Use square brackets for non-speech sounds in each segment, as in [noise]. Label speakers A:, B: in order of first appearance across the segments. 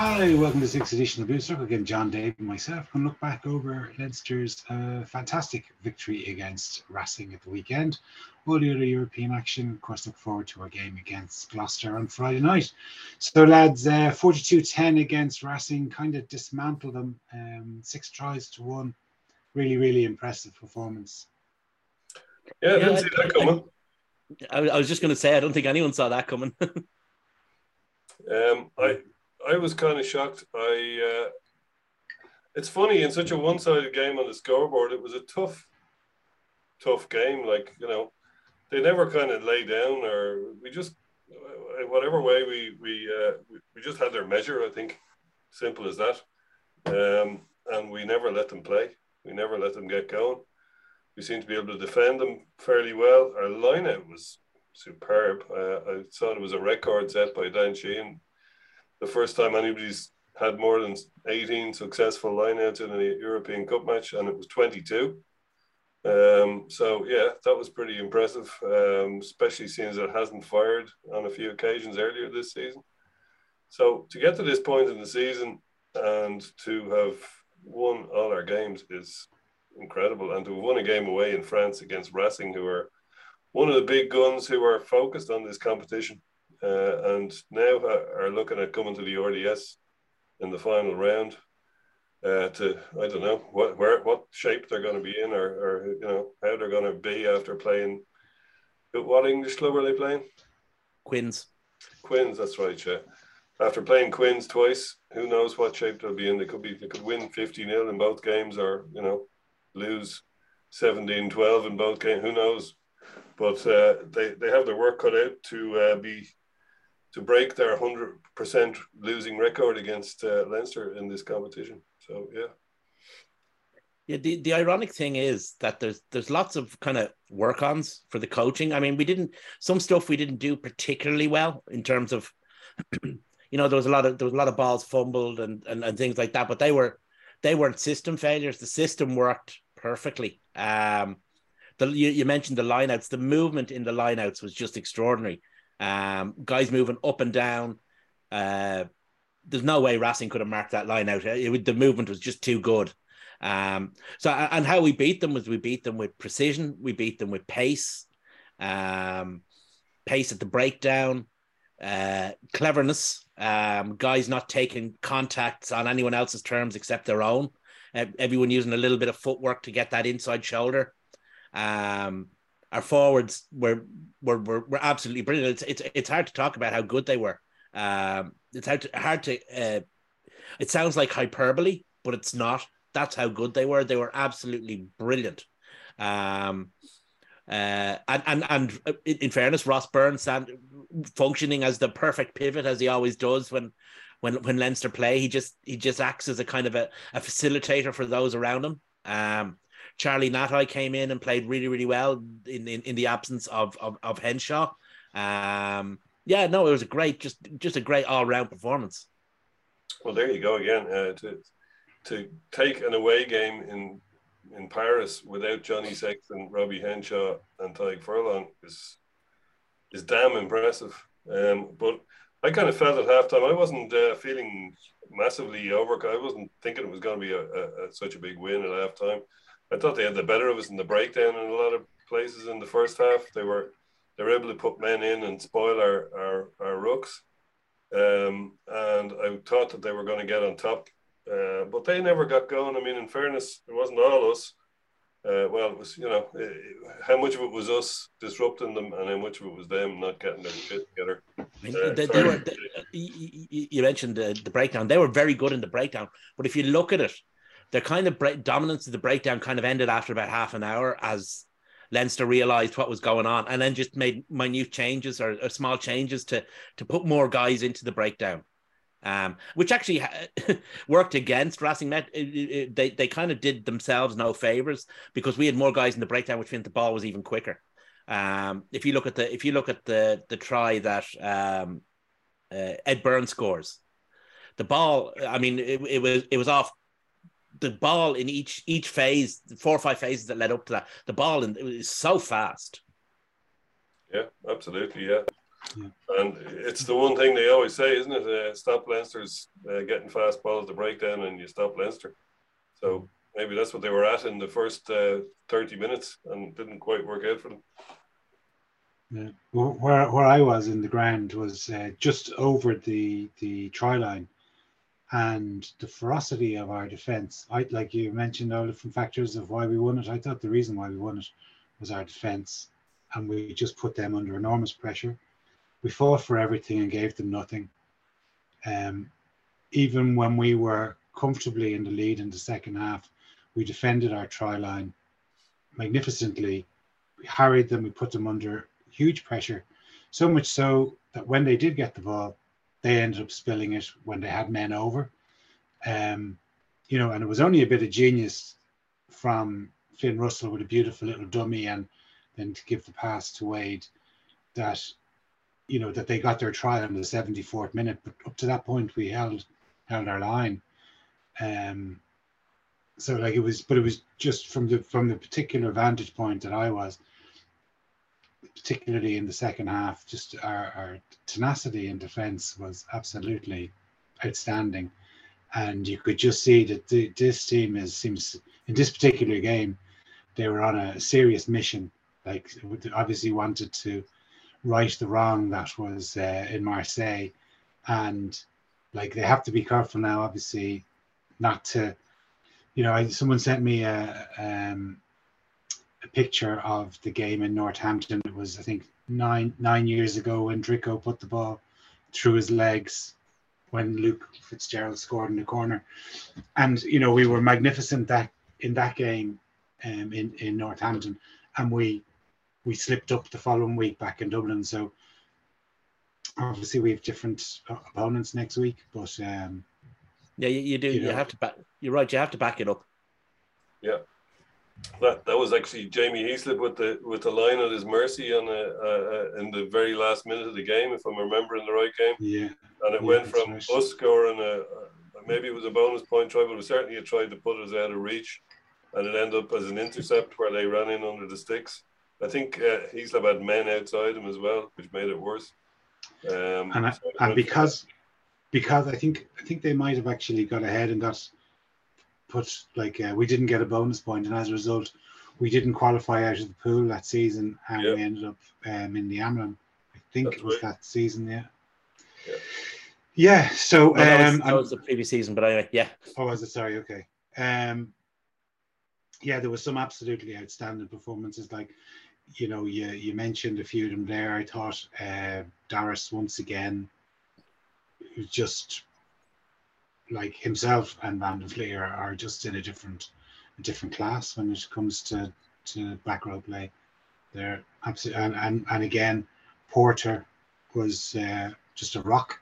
A: Hi, welcome to the sixth edition of Booster. Again, John Dave and myself can look back over Leinster's uh, fantastic victory against Racing at the weekend. All the other European action, of course, look forward to our game against Gloucester on Friday night. So, lads, uh, 42-10 against Racing, kind of dismantled them. Um, six tries to one. Really, really impressive performance.
B: Yeah, I didn't yeah, see that coming.
C: I, I was just going to say, I don't think anyone saw that coming. [laughs]
B: um, I I was kind of shocked. I uh, it's funny in such a one-sided game on the scoreboard. It was a tough, tough game. Like you know, they never kind of lay down, or we just in whatever way we we uh, we just had their measure. I think simple as that. Um, and we never let them play. We never let them get going. We seemed to be able to defend them fairly well. Our lineout was superb. Uh, I thought it was a record set by Dan Sheehan the first time anybody's had more than 18 successful lineouts in a European Cup match, and it was 22. Um, so yeah, that was pretty impressive, um, especially seeing as it hasn't fired on a few occasions earlier this season. So to get to this point in the season and to have won all our games is incredible, and to have won a game away in France against Racing, who are one of the big guns who are focused on this competition uh, and now are looking at coming to the RDS in the final round. Uh, to I don't know what where what shape they're going to be in, or, or you know how they're going to be after playing. What English club are they playing?
C: Quins.
B: Quins, that's right, yeah. After playing Quins twice, who knows what shape they'll be in? They could be they could win 50 0 in both games, or you know lose 17 12 in both games. Who knows? But uh, they they have their work cut out to uh, be to break their 100% losing record against uh, Leinster in this competition. So, yeah.
C: Yeah, the, the ironic thing is that there's there's lots of kind of work ons for the coaching. I mean, we didn't some stuff we didn't do particularly well in terms of [clears throat] you know, there was a lot of there was a lot of balls fumbled and, and, and things like that, but they were they weren't system failures. The system worked perfectly. Um the you, you mentioned the lineouts, the movement in the lineouts was just extraordinary. Um, guys moving up and down. Uh, there's no way Racing could have marked that line out. It, the movement was just too good. Um, so and how we beat them was we beat them with precision, we beat them with pace, um, pace at the breakdown, uh, cleverness, um, guys not taking contacts on anyone else's terms except their own. Uh, everyone using a little bit of footwork to get that inside shoulder. Um, our forwards were were were, were absolutely brilliant. It's, it's it's hard to talk about how good they were. Um, it's hard to, hard to uh, it sounds like hyperbole, but it's not. That's how good they were. They were absolutely brilliant. Um, uh, and and and uh, in fairness, Ross Byrne's stand, functioning as the perfect pivot as he always does when when when Leinster play. He just he just acts as a kind of a, a facilitator for those around him. Um, Charlie Ngatai came in and played really, really well in, in, in the absence of, of, of Henshaw. Um, yeah, no, it was a great, just just a great all round performance.
B: Well, there you go again. Uh, to to take an away game in in Paris without Johnny Sexton, Robbie Henshaw, and Tadhg Furlong is is damn impressive. Um, but I kind of felt at halftime I wasn't uh, feeling massively over. I wasn't thinking it was going to be a, a, a, such a big win at halftime. I thought they had the better of us in the breakdown in a lot of places in the first half. They were they were able to put men in and spoil our our, our rucks. Um, and I thought that they were going to get on top, uh, but they never got going. I mean, in fairness, it wasn't all us. Uh, well, it was you know how much of it was us disrupting them, and how much of it was them not getting their shit together. I mean, uh,
C: they, they were, they, you mentioned the, the breakdown; they were very good in the breakdown. But if you look at it, their kind of break, dominance of the breakdown kind of ended after about half an hour as Leinster realized what was going on and then just made minute changes or, or small changes to to put more guys into the breakdown. Um, which actually [laughs] worked against Racing Met. It, it, they they kind of did themselves no favors because we had more guys in the breakdown, which meant the ball was even quicker. Um, if you look at the if you look at the the try that um, uh, Ed Byrne scores, the ball. I mean, it, it was it was off the ball in each each phase, four or five phases that led up to that, the ball in, it was so fast.
B: Yeah, absolutely. Yeah, Yeah. And it's the one thing they always say, isn't it? Uh, stop Leinster's uh, getting fast balls to breakdown, and you stop Leinster. So maybe that's what they were at in the first uh, 30 minutes and didn't quite work out for them.
A: Yeah. Where, where I was in the ground was uh, just over the, the try line and the ferocity of our defense. I like you mentioned all the different factors of why we won it. I thought the reason why we won it was our defense, and we just put them under enormous pressure. We fought for everything and gave them nothing. Um, even when we were comfortably in the lead in the second half, we defended our try line magnificently. We harried them. We put them under huge pressure, so much so that when they did get the ball, they ended up spilling it when they had men over. Um, you know, and it was only a bit of genius from Finn Russell with a beautiful little dummy and then to give the pass to Wade that, you know, that they got their try in the 74th minute. But up to that point, we held held our line. Um, so like it was, but it was just from the from the particular vantage point that I was, particularly in the second half, just our, our tenacity in defence was absolutely outstanding, and you could just see that the, this team is seems in this particular game, they were on a serious mission. Like obviously wanted to right the wrong that was uh, in Marseille, and like they have to be careful now, obviously, not to, you know, I, someone sent me a. Um, a picture of the game in Northampton. It was, I think, nine nine years ago when Drico put the ball through his legs when Luke Fitzgerald scored in the corner. And you know, we were magnificent that in that game um, in in Northampton, and we we slipped up the following week back in Dublin. So obviously we have different opponents next week, but um,
C: yeah, you, you do. You, know, have to back. You're right. You have to back it up.
B: Yeah. That that was actually Jamie Heaslip with the with the line at his mercy on a, uh, in the very last minute of the game, if I'm remembering the right game.
A: Yeah.
B: And it
A: yeah,
B: went from nice. us scoring a, maybe it was a bonus point try, but it was certainly a try to put us out of reach, and it ended up as an intercept where they ran in under the sticks. I think uh, Heaslip had men outside him as well, which made it worse. Um,
A: and I, so and because because I think I think they might have actually got ahead and got put like uh, we didn't get a bonus point, and as a result, we didn't qualify out of the pool that season, and we ended up um, in the Amlin. I think That's it was right. that season, yeah. Yeah. yeah so um,
C: that, was, that was the previous season, but anyway, yeah.
A: Oh, was it? Sorry. Okay. Um, yeah, there was some absolutely outstanding performances. Like, you know, you you mentioned a few of them there. I thought uh, Doris once again, just like himself and Van der Flier are just in a different a different class when it comes to to back row play. They're absolutely and, and, and again, Porter was uh, just a rock.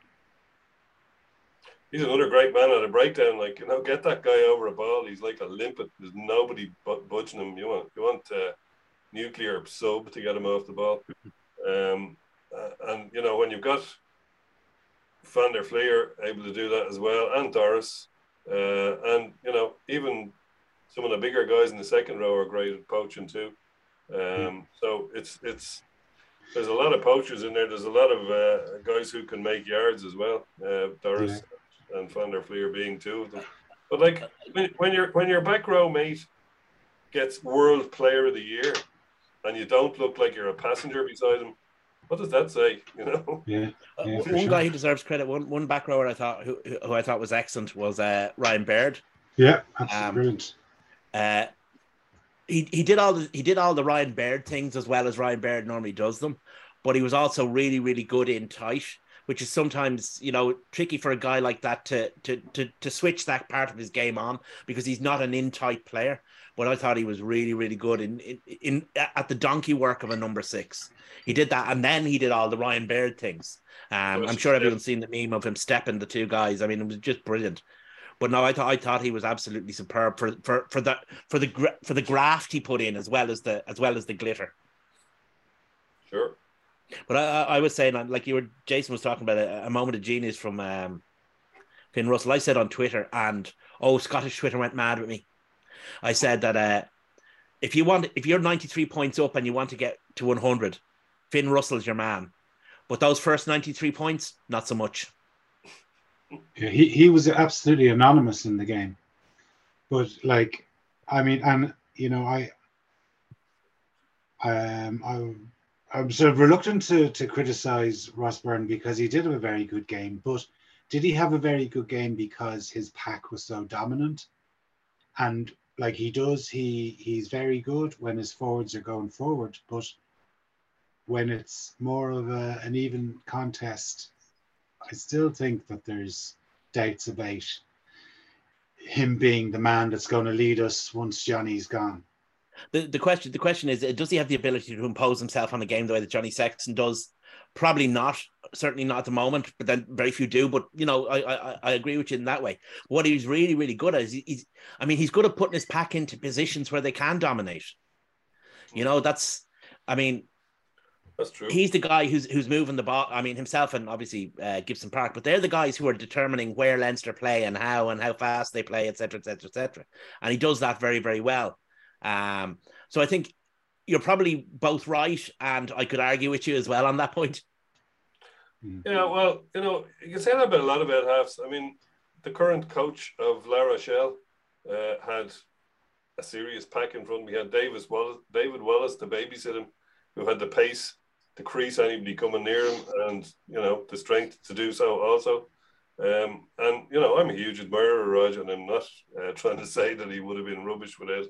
B: He's another great man at a breakdown. Like you know, get that guy over a ball. He's like a limpet. There's nobody but budging him. You want you want uh, nuclear sub to get him off the ball. [laughs] Um, uh, and you know when you've got Van der Flier able to do that as well, and Doris. Uh, and, you know, even some of the bigger guys in the second row are great at poaching too. Um, so it's, it's, there's a lot of poachers in there. There's a lot of uh, guys who can make yards as well. Uh, Doris yeah. and Van der Flier being two of them. But like when, when your when your back row mate gets World Player of the Year, and you don't look like you're a passenger beside him, what does that say? [laughs] You know.
A: Yeah.
C: Uh, one sure. guy who deserves credit. One one back rower I thought who, who I thought was excellent was uh, Ryan Baird.
A: Yeah, absolutely um, brilliant.
C: Uh, he he did all the he did all the Ryan Baird things as well as Ryan Baird normally does them, but he was also really really good in tight, which is sometimes you know tricky for a guy like that to to to to switch that part of his game on because he's not an in tight player but I thought he was really, really good in, in, in at the donkey work of a number six. He did that, and then he did all the Ryan Baird things. Um, I'm sure everyone's seen the meme of him stepping the two guys. I mean, it was just brilliant. But no, I thought I thought he was absolutely superb for for for the for the for the graft he put in as well as the as well as the glitter.
B: Sure.
C: But I, I was saying, like you were, Jason was talking about a, a moment of genius from um, Finn Russell. I said on Twitter, and oh, Scottish Twitter went mad with me. I said that uh, if you want, if you're 93 points up and you want to get to 100, Finn Russell's your man. But those first 93 points, not so much.
A: Yeah, he, he was absolutely anonymous in the game. But like, I mean, and you know, I um I I'm sort of reluctant to to criticize Ross Byrne because he did have a very good game, but did he have a very good game because his pack was so dominant? And like he does, he he's very good when his forwards are going forward, but when it's more of a, an even contest, I still think that there's doubts about him being the man that's going to lead us once Johnny's gone.
C: The, the question the question is does he have the ability to impose himself on a game the way that Johnny Sexton does? Probably not, certainly not at the moment, but then very few do. But you know, I I, I agree with you in that way. What he's really, really good at is he's I mean, he's good at putting his pack into positions where they can dominate. You know, that's I mean,
B: That's true.
C: he's the guy who's who's moving the ball. I mean, himself and obviously uh, Gibson Park, but they're the guys who are determining where Leinster play and how and how fast they play, etc., etc., etc. And he does that very, very well. Um, so I think you're probably both right, and I could argue with you as well on that point.
B: Yeah, well, you know, you can say that about a lot about halves. I mean, the current coach of La Rochelle uh, had a serious pack in front. We had Davis Wallace, David Wallace to babysit him, who had the pace to crease anybody coming near him, and you know the strength to do so also. Um, and you know, I'm a huge admirer of ROG, and I'm not uh, [laughs] trying to say that he would have been rubbish without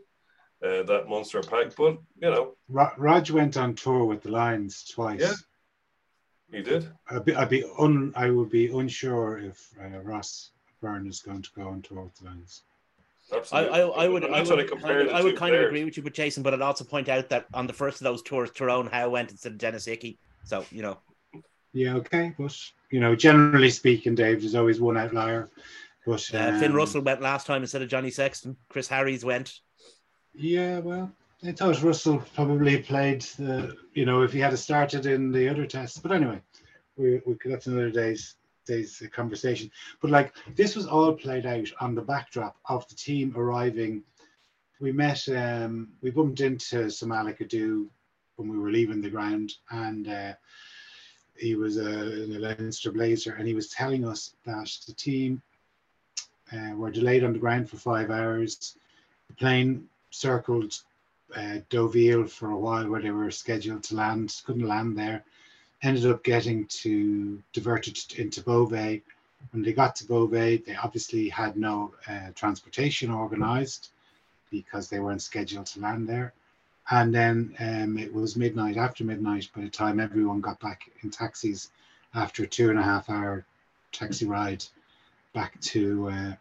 B: uh, that monster pack. But you know,
A: ROG went on tour with the Lions twice.
B: Yeah. he did.
A: I'd be, I'd be un, I would be unsure if uh, Ross Byrne is going to go on tour with the Lions.
C: I,
B: Absolutely.
C: I, I would,
B: I'm
C: I would,
B: to
C: I would, I would
B: two
C: kind of agree with you but Jason, but I'd also point out that on the first of those tours, Tyrone Howe went instead of Denis Hickie. So you know,
A: Yeah, okay, but you know, generally speaking, Dave, there's always one outlier. But
C: uh, Finn
A: um,
C: Russell went last time instead of Johnny Sexton. Chris Harris went.
A: Yeah, well, I thought Russell probably played the, you know, if he had started in the other tests. But anyway, we, we that's another day's day's conversation. But like this was all played out on the backdrop of the team arriving. We met, um, we bumped into Samalik Adu when we were leaving the ground, and uh, he was a, in a Leinster Blazer, and he was telling us that the team uh, were delayed on the ground for five hours. The plane circled uh, Deauville for a while where they were scheduled to land, couldn't land there. Ended up getting to diverted into Beauvais. When they got to Beauvais, they obviously had no uh, transportation organized because they weren't scheduled to land there. And then um, it was midnight, after midnight, by the time everyone got back in taxis after a two and a half hour taxi ride back to uh,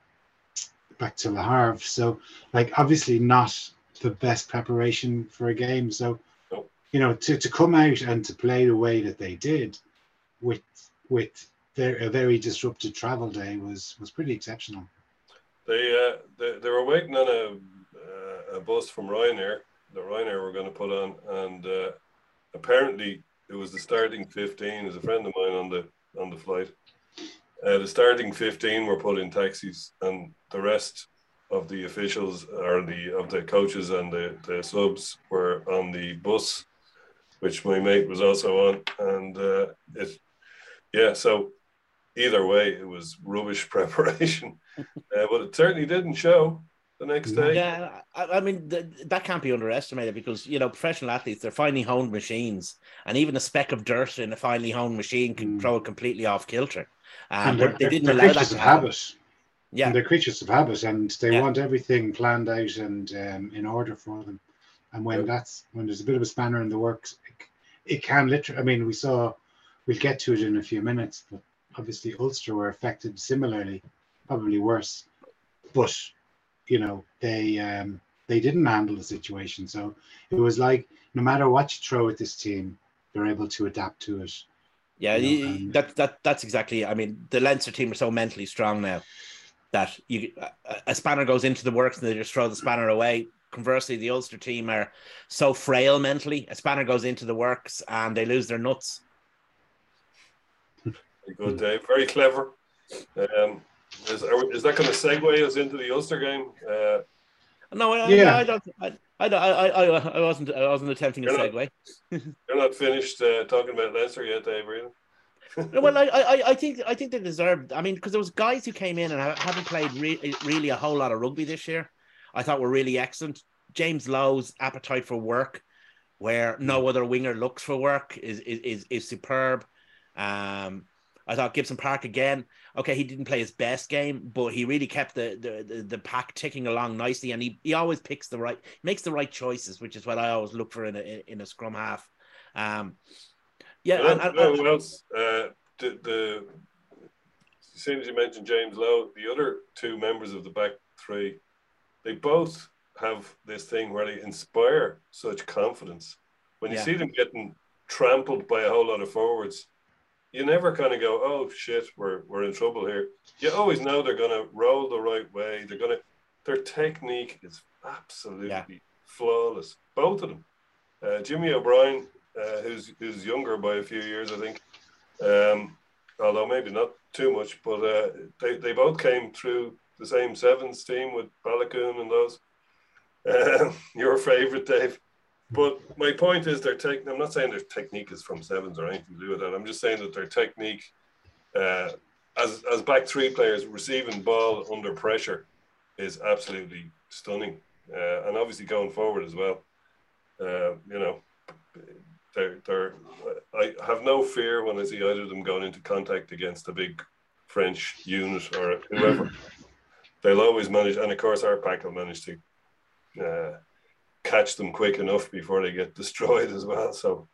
A: back to Le Havre. So, like, obviously not the best preparation for a game. So,
B: Nope.
A: you know, to, to come out and to play the way that they did, with with their, a very disrupted travel day was was pretty exceptional.
B: They, uh, they they were waiting on a uh, a bus from Ryanair that Ryanair were going to put on, and uh, apparently it was the starting fifteen. There's a friend of mine on the on the flight. Uh, the starting fifteen were put in taxis, and the rest of the officials or the of the coaches and the, the subs were on the bus, which my mate was also on, and uh, it, yeah. So either way, it was rubbish [laughs] preparation, uh, but it certainly didn't show the next day.
C: Yeah, I, I mean th- that can't be underestimated because you know professional athletes they're finely honed machines, and even a speck of dirt in a finely honed machine can
A: Mm.
C: throw it completely off kilter. Um,
A: and they're,
C: but they didn't
A: they're
C: allow that
A: creatures
C: to
A: of
C: happen.
A: habit.
C: Yeah,
A: And they're creatures of habit, and they
C: Yeah.
A: want everything planned out and um, in order for them. And when
B: Yeah.
A: that's when there's a bit of a spanner in the works, it, it can literally. I mean, we saw. We'll get to it in a few minutes, but obviously Ulster were affected similarly, probably worse. But you know, they um, they didn't handle the situation, so it was like no matter what you throw at this team, they're able to adapt to it.
C: yeah,
A: you know, and-
C: that that that's exactly. I mean, the Leinster team are so mentally strong now that you a, a spanner goes into the works and they just throw the spanner away. Conversely, the Ulster team are so frail mentally. A spanner goes into the works and they lose their nuts.
B: Very good, Dave. Very clever. Um, is, are, is that going to segue us into the Ulster game? Uh,
C: No, I,
A: Yeah.
C: I, I don't. I, I, I, I, I wasn't. I wasn't attempting a
B: You're not-
C: segue. [laughs]
B: you're not finished uh, talking about Leinster yet, Dave, are you?
C: well, [laughs] I, I, I think I think they deserved. I mean, because there was guys who came in and haven't played re- really a whole lot of rugby this year. I thought were really excellent. James Lowe's appetite for work, where no other winger looks for work, is is is, is superb. Um, I thought Gibson Park again. Okay, he didn't play his best game, but he really kept the the, the, the pack ticking along nicely, and he, he always picks the right, makes the right choices, which is what I always look for in a in a scrum half. Um, yeah,
B: well,
C: and, and,
B: well, who else? Uh, the, the as soon as you mentioned James Lowe, the other two members of the back three, they both have this thing where they inspire such confidence. When you
C: Yeah.
B: see them getting trampled by a whole lot of forwards, you never kind of go, "Oh shit, we're we're in trouble here." You always know they're going to roll the right way. They're going to their technique is absolutely
C: Yeah.
B: flawless. Both of them. Uh, Jimmy O'Brien, uh, who's who's younger by a few years, I think. Um, although maybe not too much, but uh, they they both came through the same sevens team with Balakoon and those. [laughs] Your favorite, Dave. But my point is, their tech. I'm not saying their technique is from sevens or anything to do with that. I'm just saying that their technique, uh, as as back three players receiving ball under pressure, is absolutely stunning. Uh, and obviously going forward as well. Uh, you know, they're they're. I have no fear when I see either of them going into contact against a big French unit or whoever. [clears throat] They'll always manage, and of course our pack will manage to uh, catch them quick enough before they get [laughs] destroyed as well. So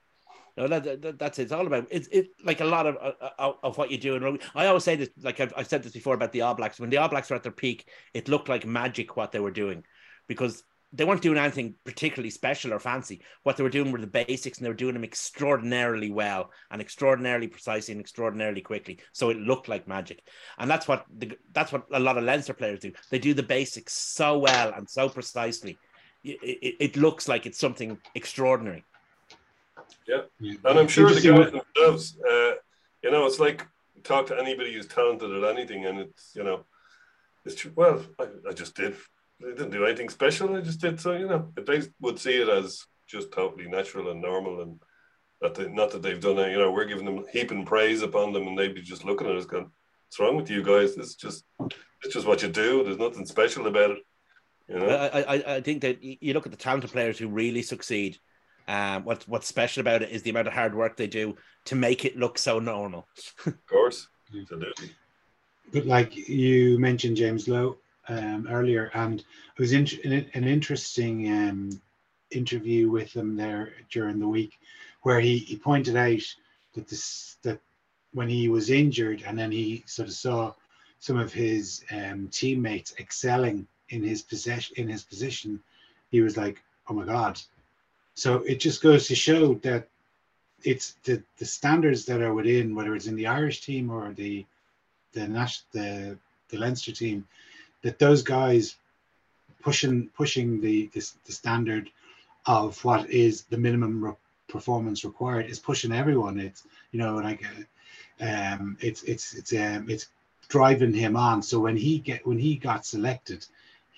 C: No, that, that, that's it. It's all about it's it like a lot of uh, of, of what you do in rugby. I always say this, like I've, I've said this before about the All Blacks. When the All Blacks were at their peak, it looked like magic what they were doing, because they weren't doing anything particularly special or fancy. What they were doing were the basics, and they were doing them extraordinarily well and extraordinarily precisely and extraordinarily quickly. So it looked like magic, and that's what the, that's what a lot of Leinster players do. They do the basics so well and so precisely. It, it, it looks like it's something extraordinary.
A: Yeah.
B: And I'm sure the guys themselves, uh, you know, it's like talk to anybody who's talented at anything, and it's you know, it's true. Well, I, I just did. I didn't do anything special. I just did. So you know, if they would see it as just totally natural and normal, and that they, not that they've done it. You know, we're giving them heaping praise upon them, and they'd be just looking at us going, "What's wrong with you guys? It's just, it's just what you do. There's nothing special about it." You know.
C: I, I, I think that you look at the talented players who really succeed. Um, what what's special about it is the amount of hard work they do to make it look so normal. [laughs]
B: Of course, absolutely.
A: But like you mentioned James Lowe um, earlier, and it was in, an, an interesting um, interview with him there during the week, where he, he pointed out that this that when he was injured, and then he sort of saw some of his um, teammates excelling in his possession in his position, he was like, "Oh my god!" So it just goes to show that it's the the standards that are within, whether it's in the Irish team or the the Nash, the the Leinster team, that those guys pushing pushing the the, the standard of what is the minimum re- performance required is pushing everyone. It's you know like uh, um it's it's it's um it's driving him on. So when he get when he got selected,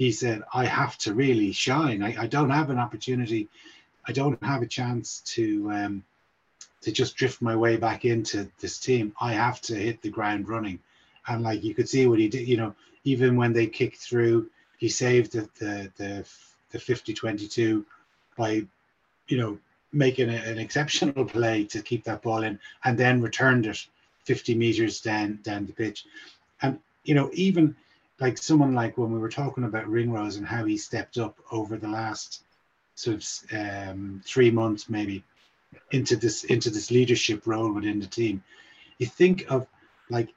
A: he said, "I have to really shine. I, I don't have an opportunity. I don't have a chance to." um to just drift my way back into this team, I have to hit the ground running. And like you could see what he did, you know, even when they kicked through, he saved the the the, the 50-22 by, you know, making a, an exceptional play to keep that ball in and then returned it 50 meters down down the pitch. And you know, even like someone like when we were talking about Ringrose and how he stepped up over the last sort of um, three months maybe into this into this leadership role within the team. You think of like,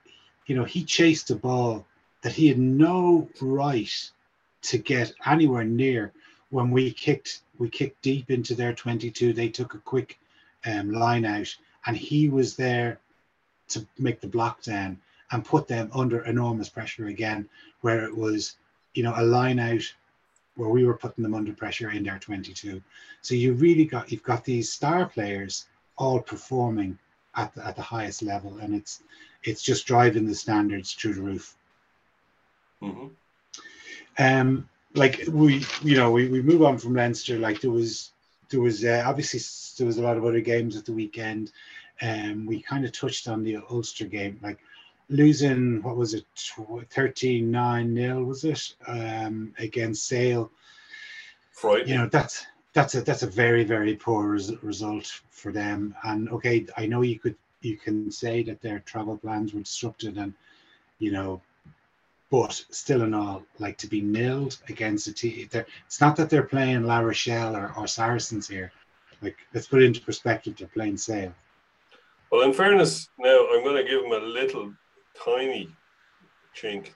A: you know, he chased a ball that he had no right to get anywhere near when we kicked we kicked deep into their 22 they took a quick um, line out and he was there to make the block down and put them under enormous pressure again where it was you know a line out where we were putting them under pressure in their 22 so you really got you've got these star players all performing at the, at the highest level and it's it's just driving the standards through the roof.
B: Hmm
A: um like we you know we, we move on from leinster like there was there was uh, obviously there was a lot of other games at the weekend. Um, we kind of touched on the Ulster game, like losing what was it, 13 9 nil was it um, against Sale.
B: Frightening.
A: You know that's that's a that's a very very poor res- result for them. And okay, I know you could you can say that their travel plans were disrupted and you know but still in all, like to be nilled against a team, it's not that they're playing La Rochelle or, or Saracens here. Like, let's put it into perspective, they're playing Sale.
B: Well, in fairness, now I'm going to give them a little tiny chink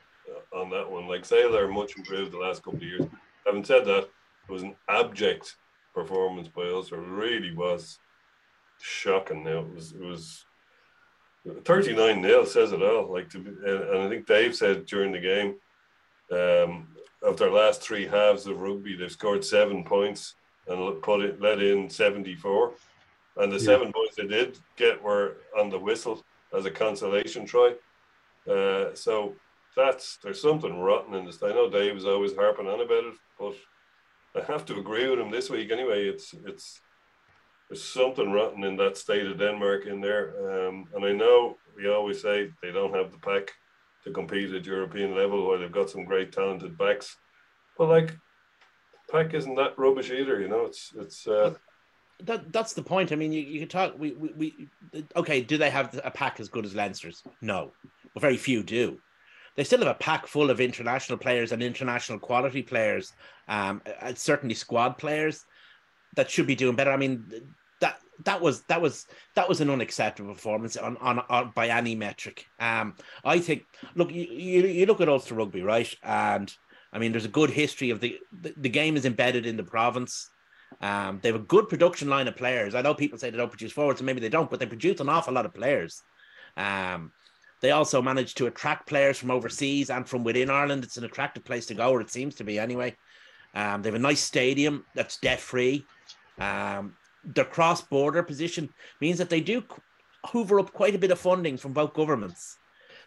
B: on that one. Like are much improved the last couple of years. Having said that, it was an abject performance by us. It really was shocking. Now it was it was 39 nil says it all. Like to be, and I think Dave said during the game, um, of their last three halves of rugby, they've scored seven points and put it let in 74. And the yeah. seven points they did get were on the whistle as a consolation try. Uh, so that's there's something rotten in this. I know Dave is always harping on about it, but I have to agree with him this week anyway. It's it's there's something rotten in that state of Denmark in there. Um, and I know we always say they don't have the pack to compete at European level, or they've got some great talented backs. But like, pack isn't that rubbish either. You know, it's it's. Uh,
C: that that's the point. I mean, you, you can talk. We, we we okay. Do they have a pack as good as Leinster's? No, very few do. They still have a pack full of international players and international quality players. Um, certainly squad players that should be doing better. I mean, that that was that was that was an unacceptable performance on, on, on by any metric. Um, I think look you, you, you look at Ulster rugby right, and I mean there's a good history of the the, the game is embedded in the province. Um, they have a good production line of players. I know people say they don't produce forwards, and maybe they don't, but they produce an awful lot of players. Um, they also manage to attract players from overseas and from within Ireland. It's an attractive place to go, or it seems to be anyway. Um, they have a nice stadium that's debt free. Um, their cross border position means that they do hoover up quite a bit of funding from both governments.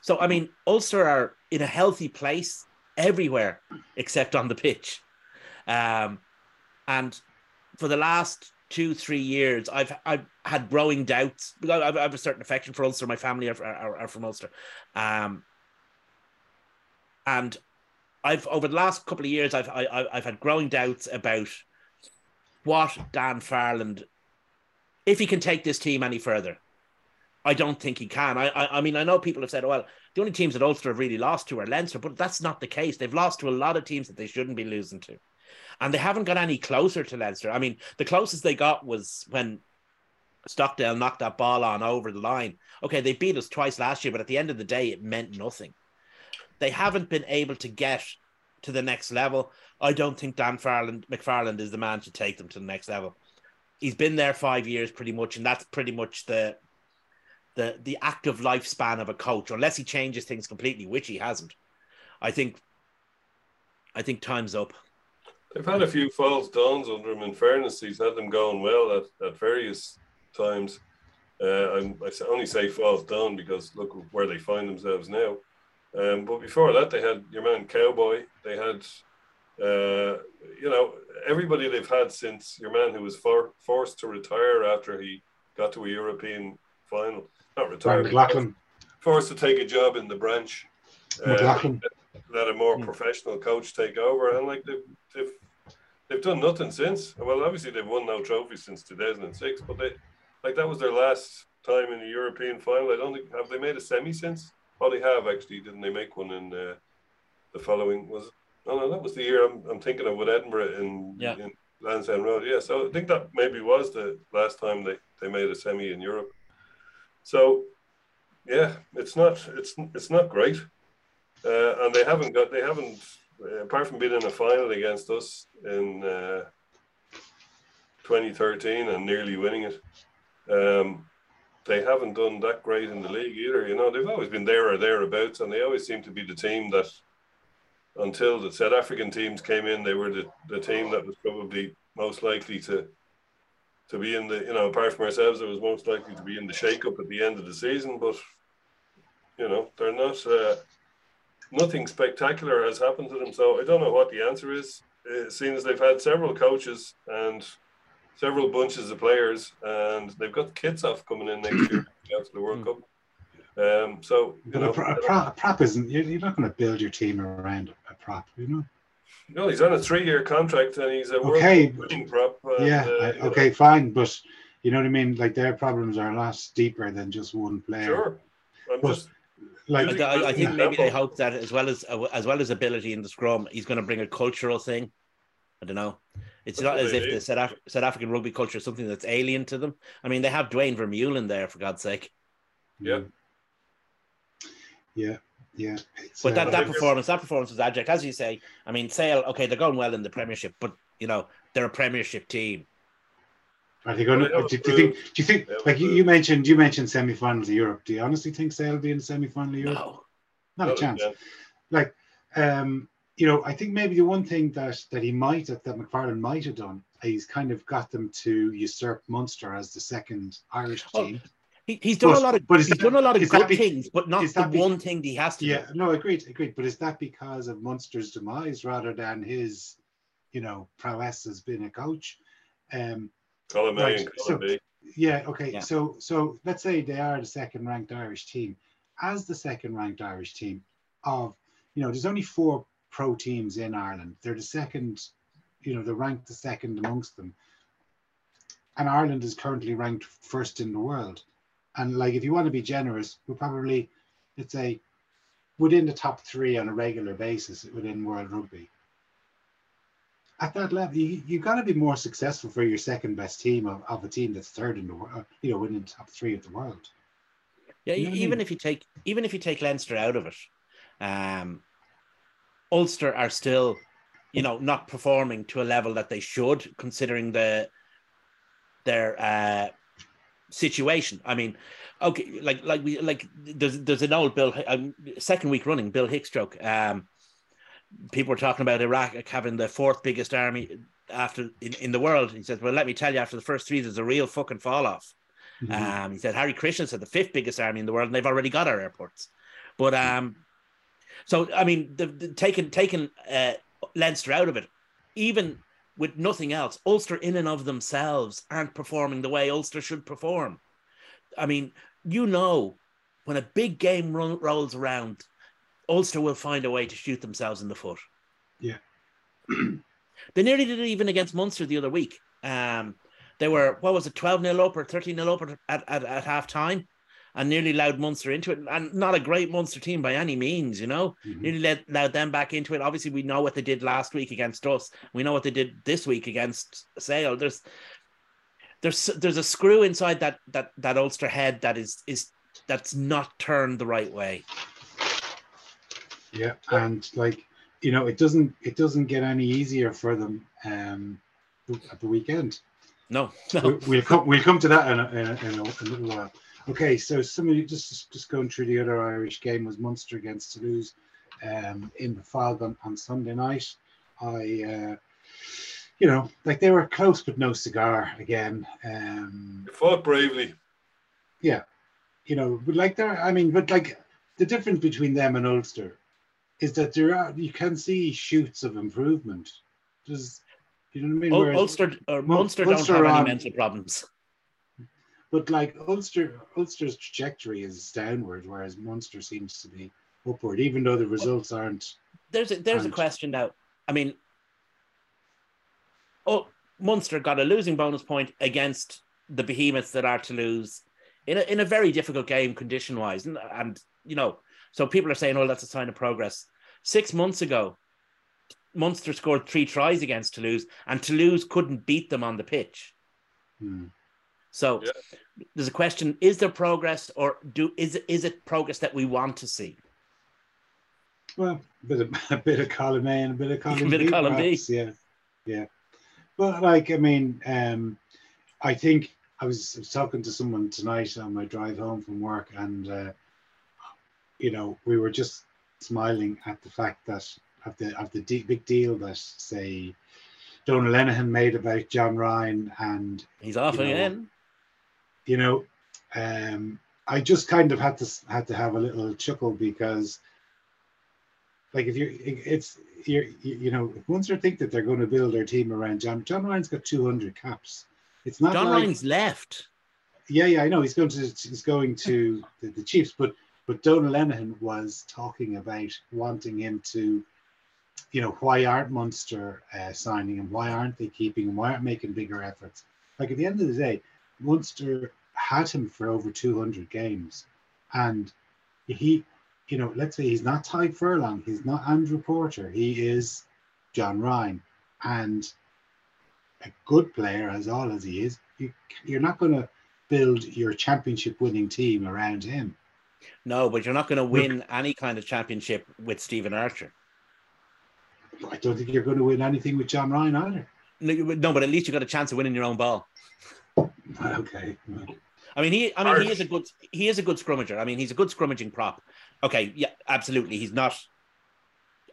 C: So, I mean, Ulster are in a healthy place everywhere except on the pitch. Um, and for the last two, three years, I've I've had growing doubts. I've, I have a certain affection for Ulster. My family are, are, are from Ulster. Um, and I've over the last couple of years, I've I, have i have had growing doubts about what Dan McFarland, if he can take this team any further. I don't think he can. I, I, I mean, I know people have said, well, the only teams that Ulster have really lost to are Leinster, but that's not the case. They've lost to a lot of teams that they shouldn't be losing to. And they haven't got any closer to Leinster. I mean, the closest they got was when Stockdale knocked that ball on over the line. Okay, they beat us twice last year, but at the end of the day, it meant nothing. They haven't been able to get to the next level. I don't think Dan Farland, McFarland is the man to take them to the next level. He's been there five years pretty much, and that's pretty much the the the active lifespan of a coach, unless he changes things completely, which he hasn't. I think I think time's up.
B: They've had a few false dawns under him. In fairness, he's had them going well at, at various times. Uh, i only say false dawn because look where they find themselves now. Um, but before that, they had your man Cowboy. They had, uh, you know, everybody they've had since your man who was for, forced to retire after he got to a European final. Not retired.
A: McLaughlin.
B: Forced to take a job in the branch. Uh, let a more mm. professional coach take over, and like they've, they've they've done nothing since. Well, obviously they've won no trophies since 2006, but they like that was their last time in the European final. I don't think have they made a semi since. Oh, they have actually. Didn't they make one in uh, the following? Was no, no, that was the year I'm, I'm thinking of with Edinburgh in,
C: yeah.
B: in Lansdowne Road. Yeah, so I think that maybe was the last time they, they made a semi in Europe. So, yeah, it's not it's it's not great, uh, and they haven't got they haven't uh, apart from being in a final against us in uh, 2013 and nearly winning it. Um, they haven't done that great in the league either. You know, they've always been there or thereabouts, and they always seem to be the team that, until the South African teams came in, they were the, the team that was probably most likely to to be in the, you know, apart from ourselves, it was most likely to be in the shake-up at the end of the season. But, you know, they're not, uh, nothing spectacular has happened to them. So I don't know what the answer is. It seems they've had several coaches and several bunches of players, and they've got Kitshoff coming in next year [coughs] after the World
C: Hmm.
B: Cup. Um, so you
A: But
B: know,
A: a, pro- a, pro- a prop isn't. You're, you're not going to build your team around a prop, you know.
B: no, he's on a three-year contract, and he's a World
A: Okay,
B: Cup winning prop. and,
A: yeah.
B: uh,
A: I,
B: know,
A: okay, fine, but you know what I mean. Like their problems are a lot deeper than just one player.
B: Sure. I'm
A: But-
B: just
A: Like
C: I, I- I think maybe they hope that as well as as well as ability in the scrum, he's going to bring a cultural thing. I don't know. It's
B: That's
C: not as if
B: do.
C: the South, Af- South African rugby culture is something that's alien to them. I mean, they have Duane Vermeulen there for God's sake.
B: Yeah.
A: Yeah, yeah.
C: But that,
A: uh,
C: that performance, that performance was abject, as you say. I mean, Sale, okay, they're going well in the Premiership, but you know they're a Premiership team.
A: Are they going to? Do, do you think? Do you think? Like you, you mentioned, you mentioned semi-finals of Europe. Do you honestly think Sale will be in the semi-final of Europe?
C: No,
A: Not a chance.
B: yeah.
A: Like, um, you know, I think maybe the one thing that that he might have, that McFarland might have done, he's kind of got them to usurp Munster as the second Irish
C: Oh,
A: team.
C: he, he's done
A: But-
C: a lot of
A: but
C: he's
A: that-
C: done a lot of good
A: be-
C: things, but not
A: is
C: the
A: that be-
C: one thing that he has to
A: Yeah,
C: do.
A: no, agreed, agreed. But is that because of Munster's demise rather than his, you know, prowess as being a coach? Um,
B: Colin May
A: Right,
B: and
A: so-
B: Colin B.
A: Yeah, okay.
C: Yeah.
A: So so let's say they are the second ranked Irish team. As the second ranked Irish team of you know, there's only four pro teams in Ireland. They're the second, you know, they're ranked the second amongst them. And Ireland is currently ranked first in the world. And like if you want to be generous, we're probably let's say within the top three on a regular basis within world rugby. At that level, you you got to be more successful for your second best team of, of a team that's third in the world, you know, winning top three of the world.
C: Yeah,
A: You know what I
C: even
A: mean?
C: if you take even if you take Leinster out of it, um, Ulster are still, you know, not performing to a level that they should, considering the their uh, situation. I mean, okay, like like we like there's there's an old Bill um, second week running Bill Hicks joke. Um, people were talking about Iraq having the fourth biggest army after in, in the world. He says, "Well, let me tell you, after the first three, there's a real fucking fall off." Um, he said Harry Christian said the fifth biggest army in the world, and they've already got our airports. But um, so I mean, the, the, taking taking uh, Leinster out of it, even with nothing else, Ulster in and of themselves aren't performing the way Ulster should perform. I mean, you know, when a big game run, rolls around, Ulster will find a way to shoot themselves in the foot.
A: Yeah. [clears throat]
C: they nearly did it even against Munster the other week. Um, they were what was it, twelve 0 up or thirteen 0 up at, at, at half time, and nearly allowed Munster into it. And not a great Munster team by any means, you know.
A: Mhm.
C: Nearly let, allowed them back into it. Obviously, we know what they did last week against us. We know what they did this week against Sale. There's there's there's a screw inside that that that Ulster head that is is that's not turned the right way.
A: Yeah, and like you know, it doesn't it doesn't get any easier for them um, at the weekend.
C: No,
A: We-
C: no.
A: We'll come we'll come to that in a, in a, in a, a little while. Okay, so some of you just just going through the other Irish game was Munster against Toulouse um, in the fog on, on Sunday night. I, uh, you know, like they were close but no cigar again. Um,
B: They fought bravely.
A: Yeah, you know, but like there, I mean, but like the difference between them and Ulster is that there are you can see shoots of improvement. There's, you know what I mean? Whereas-
C: Ulster or Munster don't have any mental problems.
A: But like Ulster, Ulster's trajectory is downward, whereas Munster seems to be upward, even though the results aren't.
C: There's a, there's a question now. I mean, oh, Munster got a losing bonus point against the behemoths that are Toulouse in a, in a very difficult game condition wise, and, and you know, so people are saying, "Oh, that's a sign of progress." Six months ago, Munster scored three tries against Toulouse, and Toulouse couldn't beat them on the pitch.
A: Hmm.
C: So
B: Yeah.
C: there's a question: Is there progress, or do is it is it progress that we want to see?
A: Well, a bit of [laughs] a bit of column A and a bit of column [laughs]
C: bit of
A: B.
C: column B.
A: Yeah, yeah. But like, I mean, um, I think I was, I was talking to someone tonight on my drive home from work, and uh, you know, we were just smiling at the fact that of the of the de- big deal that say Donal Lenihan made about John Ryan and
C: He's off
A: You know,
C: again.
A: you know, um, I just kind of had to had to have a little chuckle because, like, if you it's you're you, you know, if Munster think that they're going to build their team around John John Ryan's got two hundred caps, It's not
C: John
A: like,
C: Ryan's left.
A: Yeah, yeah, I know he's going to he's going to the, the Chiefs, but but Donal Lenihan was talking about wanting him to, you know, why aren't Munster uh, signing him? Why aren't they keeping him? Why aren't making bigger efforts? Like at the end of the day, Munster had him for over 200 games, and he, you know, let's say he's not Tadhg Furlong, he's not Andrew Porter, he is John Ryan, and a good player as all as he is, you, you're not going to build your championship winning team around him.
C: No, but you're not going to win any kind of championship with Stephen Archer.
A: I don't think you're going to win anything with John Ryan either.
C: No, no, but at least you got a chance of winning your own ball.
A: Okay.
C: I mean, he. I mean, he is a good. He is a good scrummager. I mean, he's a good scrummaging prop. Okay, yeah, absolutely. He's not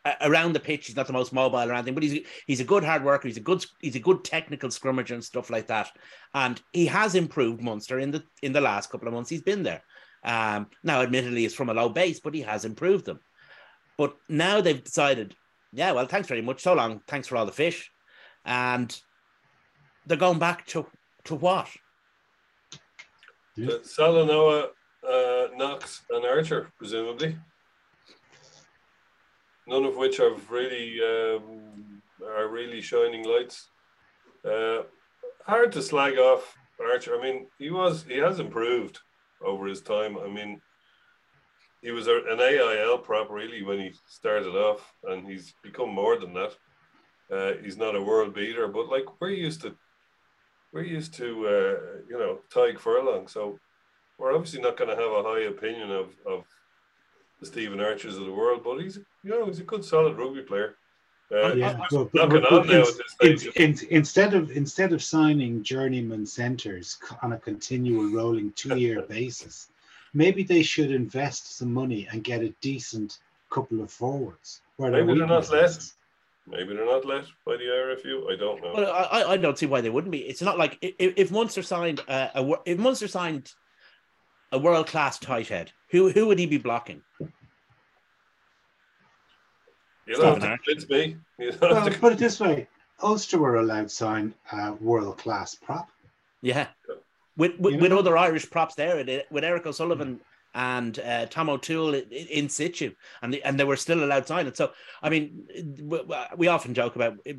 C: a- around the pitch. He's not the most mobile or anything, but he's he's a good hard worker. He's a good he's a good technical scrummager and stuff like that. And he has improved Munster in the in the last couple of months. He's been there. Um, now, admittedly, it's from a low base, but he has improved them. But now they've decided, yeah, well, thanks very much. So long. Thanks for all the fish, and they're going back to to what?
B: Salanoa, uh, Knox, and Archer, presumably. None of which have really um, are really shining lights. Uh, hard to slag off Archer. I mean, he was he has improved over his time. I mean, he was an AIL prop really when he started off, and he's become more than that. Uh, he's not a world beater, but like we're used to, we're used to, uh, you know, Tadhg Furlong. So we're obviously not going to have a high opinion of of the Stephen Archers of the world, but he's you know he's a good solid rugby player. Uh,
A: Yeah,
B: he's
A: but-
B: knocking
A: but-
B: on
A: but
B: now
A: in- in- instead of instead of signing journeyman centers on a continual rolling two-year [laughs] basis, maybe they should invest some money and get a decent couple of forwards. Where
B: Maybe they're not
A: weakness
B: let. Maybe they're not let by the RFU. I don't know.
C: Well, I, I- I don't see why they wouldn't be. It's not like if, if Munster signed uh, a if Munster signed a world class tight head, who who would he be blocking?
B: You'll have to convince me. You'll
A: Well,
B: to
A: put it this way: Ulster were allowed to sign a world-class prop.
C: Yeah, with with,
A: You
C: with other Irish props there, with- with Eric O'Sullivan and uh, Tom O'Toole in, in situ, and the, and they were still allowed to sign it. So I mean, we, we often joke about it,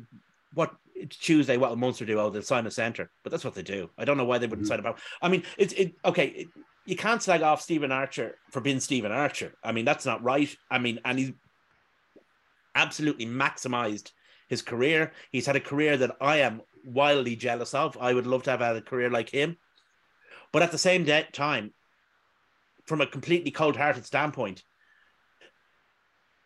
C: what it's Tuesday. What will Munster do? Oh, they'll sign a centre, but that's what they do. I don't know why they wouldn't
A: Mhm.
C: sign a prop. I mean, it's it okay. It, you can't slag off Stephen Archer for being Stephen Archer. I mean, that's not right. I mean, and he's absolutely maximized his career. He's had a career that I am wildly jealous of. I would love to have had a career like him. But at the same time, from a completely cold hearted standpoint,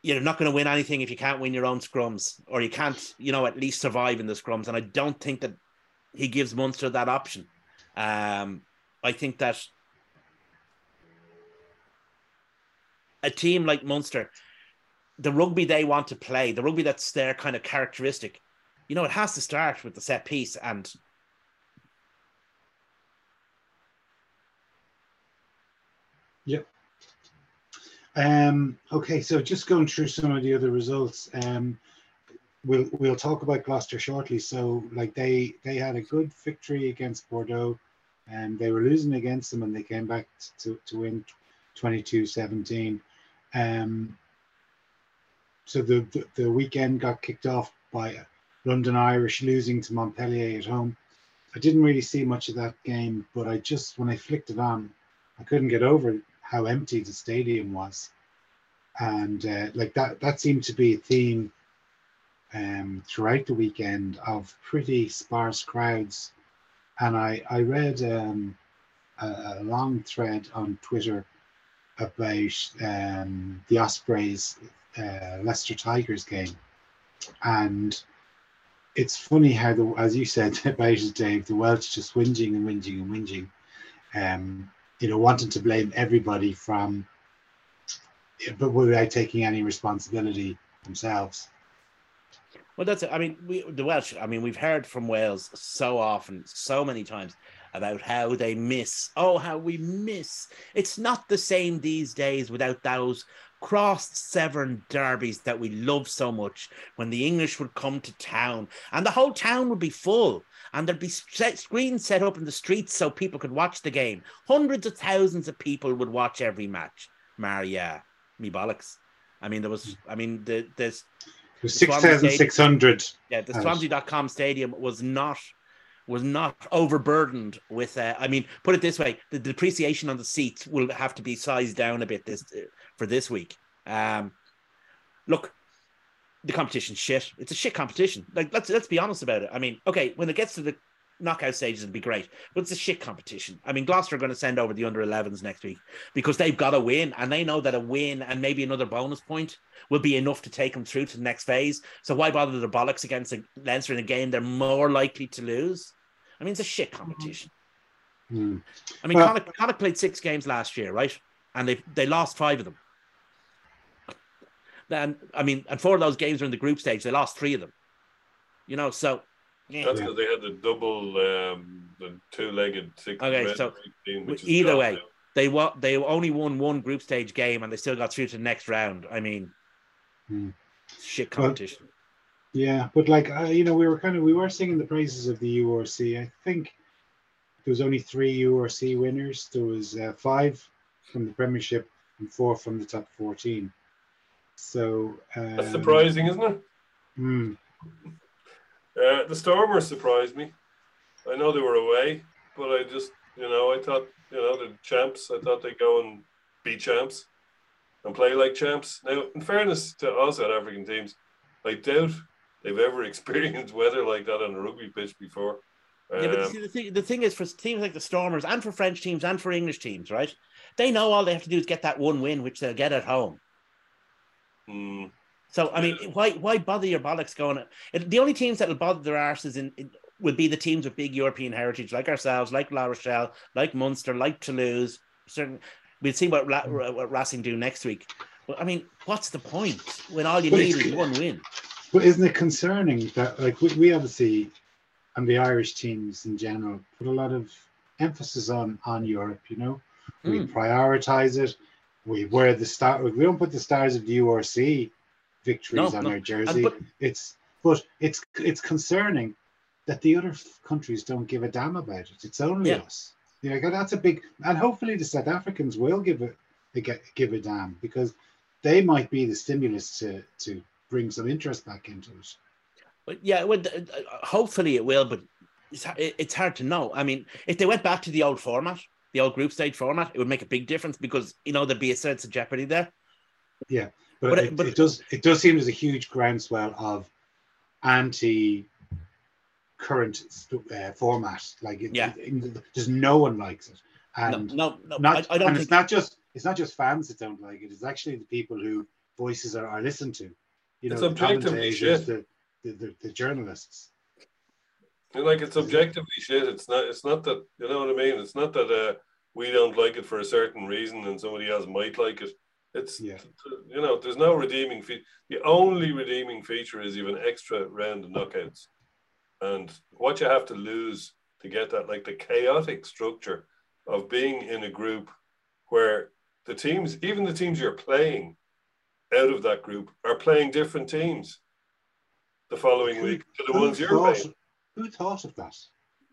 C: you're not going to win anything if you can't win your own scrums or you can't, you know, at least survive in the scrums. And I don't think that he gives Munster that option. Um, I think that a team like Munster, the rugby they want to play, the rugby that's their kind of characteristic, you know, it has to start with the set piece and
A: Um, okay, so just going through some of the other results. Um, we'll we'll talk about Gloucester shortly. So, like they they had a good victory against Bordeaux, and they were losing against them, and they came back to to win 22-17. Um, so the, the the weekend got kicked off by London Irish losing to Montpellier at home. I didn't really see much of that game, but I just when I flicked it on, I couldn't get over how empty the stadium was, and uh, like that that seemed to be a theme um, throughout the weekend of pretty sparse crowds. And I I read um, a, a long thread on Twitter about um, the Ospreys uh, Leicester Tigers game, and it's funny how the as you said [laughs] about it, Dave, the Welsh just whinging and whinging and whinging. Um, you know, wanting to blame everybody from, but without taking any responsibility themselves.
C: Well, that's it. I mean, we the Welsh. I mean, we've heard from Wales so often, so many times about how they miss. Oh, how we miss. It's not the same these days without those cross Severn derbies that we love so much. When the English would come to town, and the whole town would be full, and there'd be set, screens set up in the streets so people could watch the game. Hundreds of thousands of people would watch every match. Maria, me bollocks. I mean, there was, I mean, the, there's
A: 6,600.
C: yeah, the. Swansea.com stadium was not was not overburdened with. Uh, I mean, put it this way: the depreciation on the seats will have to be sized down a bit this for this week. Um, look, the competition's shit. It's a shit competition. Like let's let's be honest about it. I mean, okay, when it gets to the knockout stages, it'll be great, but it's a shit competition. I mean, Gloucester are going to send over the under 11s next week because they've got to win, and they know that a win and maybe another bonus point will be enough to take them through to the next phase. So why bother the bollocks against a Leinster in a game they're more likely to lose? I mean, it's a shit competition.
A: Hmm.
C: I mean,
A: Well-
C: Connacht, Connacht played six games last year, right? And they they lost five of them. Then I mean, and four of those games were in the group stage. They lost three of them. You know, so yeah.
B: That's because they had the double, um, the two-legged six.
C: Okay, so
B: team, which is
C: either way,
B: now.
C: they wa- they only won one group stage game and they still got through to the next round. I mean,
A: Hmm.
C: shit
A: Well,
C: competition.
A: Yeah, but like uh, you know, we were kind of we were singing the praises of the URC. I think there was only three URC winners. There was uh, five from the Premiership and four from the top fourteen. So um,
B: That's surprising, isn't it?
A: hmm,
B: Uh, the Stormers surprised me. I know they were away, but I just, you know, I thought, you know, the champs. I thought they'd go and be champs and play like champs. Now, in fairness to us South African teams, I doubt they've ever [laughs] experienced weather like that on a rugby pitch before.
C: yeah, but
B: Um,
C: see, the thing the thing is for teams like the Stormers and for French teams and for English teams, right? They know all they have to do is get that one win, which they'll get at home.
B: mm,
C: So I mean, why why bother your bollocks going? It, the only teams that will bother their arses in, in would be the teams with big European heritage, like ourselves, like La Rochelle, like Munster, like Toulouse. Certain, we'll see what Ra- Ra- what Racing do next week. But I mean, what's the point when all you need is one win?
A: But isn't it concerning that like we, we obviously and the Irish teams in general put a lot of emphasis on on Europe. You know, we
C: Mm.
A: prioritize it. We wear the star. We don't put the stars of the URC victories
C: No,
A: on
C: no.
A: our jersey.
C: but-
A: it's but it's it's concerning that the other f- countries don't give a damn about it. It's only
C: Yeah.
A: us. You know, that's a big and hopefully the South Africans will give a get give a damn because they might be the stimulus to to bring some interest back into it.
C: But yeah, well, uh, hopefully it will, but it's, it's hard to know. I mean, if they went back to the old format, the old group stage format, it would make a big difference because you know there'd be a sense of jeopardy there.
A: But,
C: But it-
A: it,
C: but-
A: it does it does seem there's a huge groundswell of anti current uh, format. Like it,
C: Yeah.
A: just no one likes it,
C: No,
A: and
C: no, no
A: not
C: I, I don't
A: and
C: think
A: it's not just it's not just fans that don't like it. It's actually the people who voices are, are listened to. You know,
B: It's objectively shit.
A: the, the, the, the journalists.
B: And, like it's objectively shit. It's not. It's not that you know what I mean. It's not that uh, we don't like it for a certain reason and somebody else might like it. It's
A: Yeah.
B: you know. There's no redeeming feature. The only redeeming feature is even extra round of knockouts, and what you have to lose to get that, like the chaotic structure of being in a group where the teams, even the teams you're playing out of that group, are playing different teams the following
A: Who-
B: week to the
A: Who
B: ones you're
A: thought,
B: playing.
A: who thought of that?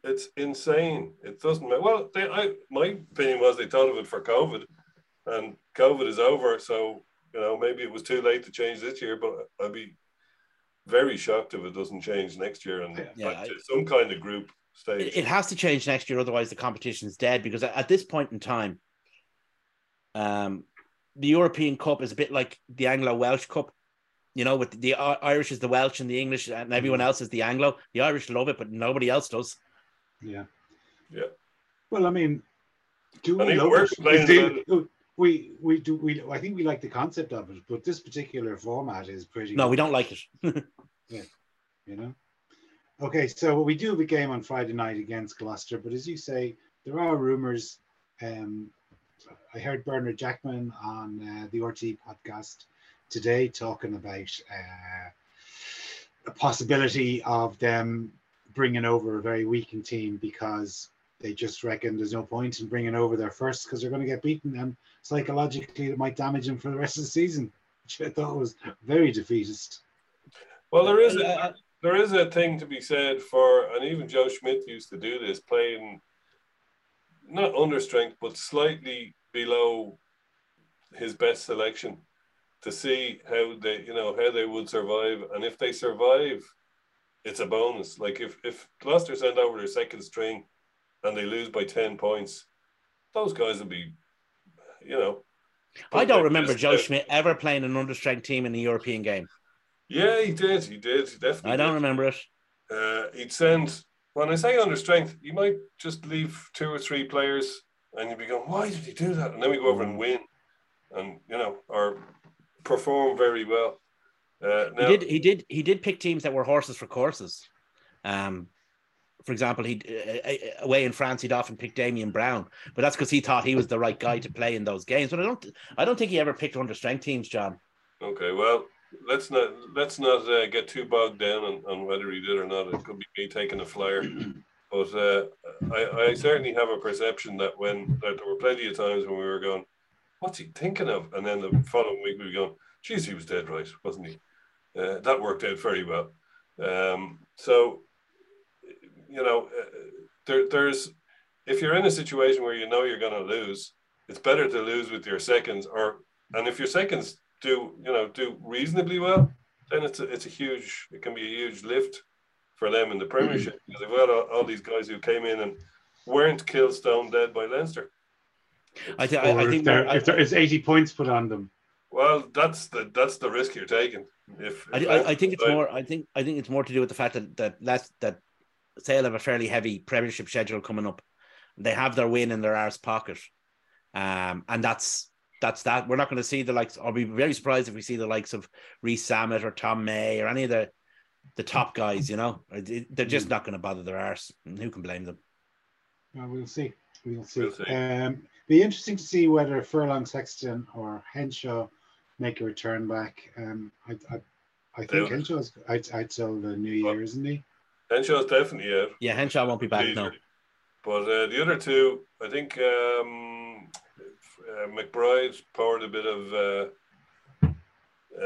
B: It's insane. It doesn't matter. Well, they, I, my opinion was they thought of it for COVID, and COVID is over. So you know, maybe it was too late to change this year. But I'd be very shocked if it doesn't change next year and
C: Yeah,
B: back
C: I-
B: to some kind of group stage.
C: it, it has to change next year, otherwise the competition is dead. Because at, at this point in time, um, the European Cup is a bit like the Anglo Welsh Cup. You know, with the, the Irish is the Welsh and the English, and everyone else is the Anglo. The Irish love it, but nobody else does.
A: Yeah.
B: Yeah.
A: Well, I mean, do
B: And
A: we
B: even
A: love it?
B: complaining
A: Do- we we do we I think we like the concept of it, but this particular format is pretty
C: No, we don't like it. [laughs] Yeah.
A: You know. Okay, so we do have a game on Friday night against Gloucester, but as you say, there are rumors. Um, I heard Bernard Jackman on uh, the RT podcast today talking about uh, a possibility of them bringing over a very weakened team because they just reckon there's no point in bringing over their first because they're going to get beaten and psychologically it might damage them for the rest of the season, which I thought was very defeatist.
B: well, there is
C: Uh,
B: there is a thing to be said for, and even Joe Schmidt used to do this, playing not under strength, but slightly below his best selection to see how they, you know, how they would survive. And if they survive, it's a bonus. Like if, if Gloucester send over their second string and they lose by 10 points, those guys will be, you know.
C: I don't remember Joe Schmidt ever playing an understrength team in a European game.
B: Yeah, he did. He did. He definitely.
C: I don't
B: did.
C: remember it.
B: Uh, he'd send, when I say under strength, you might just leave two or three players and you'd be going, why did he do that? And then we go over and win and, you know, or perform very well. Uh, now,
C: he did. He did. He did pick teams that were horses for courses. Um, for example, he uh, away in France, he'd often pick Damien Brown, but that's because he thought he was the right guy to play in those games. But I don't. I don't think he ever picked under strength teams, John.
B: Okay, well, let's not let's not uh, get too bogged down on, on whether he did or not. It could be me taking a flyer, [clears throat] but uh, I, I certainly have a perception that when that there were plenty of times when we were going, "What's he thinking of?" and then the following week we were going, "Geez, he was dead right, wasn't he?" Uh, that worked out very well. Um, so, you know, uh, there, there's if you're in a situation where you know you're going to lose, it's better to lose with your seconds, or and if your seconds do you know do reasonably well, then it's a, it's a huge it can be a huge lift for them in the Premiership because they've got all, all these guys who came in and weren't killed stone dead by Leinster.
C: I, th- I, I think
A: if, there,
C: we're-
A: if there is 80 points put on them.
B: Well, that's the that's the risk you're taking. If,
C: I,
B: if
C: I, I think it's more. I think I think it's more to do with the fact that that that that Sale have a fairly heavy Premiership schedule coming up. They have their win in their arse pocket, um, and that's that's that. We're not going to see the likes. I'll be very surprised if we see the likes of Rees-Zammit or Tom May or any of the the top guys. You know, they're just not going to bother their arse. Who can blame them?
A: Well, we'll see. We'll see.
B: We'll see.
A: Um, be interesting to see whether Furlong Sexton or Henshaw make a return back. Um, I, I, I think Henshaw's I'd, I'd the new year, isn't he?
B: Henshaw's definitely out.
C: Yeah, Henshaw won't be back. No,
B: Easily. But uh, the other two, I think um, uh, McBride poured a bit of uh,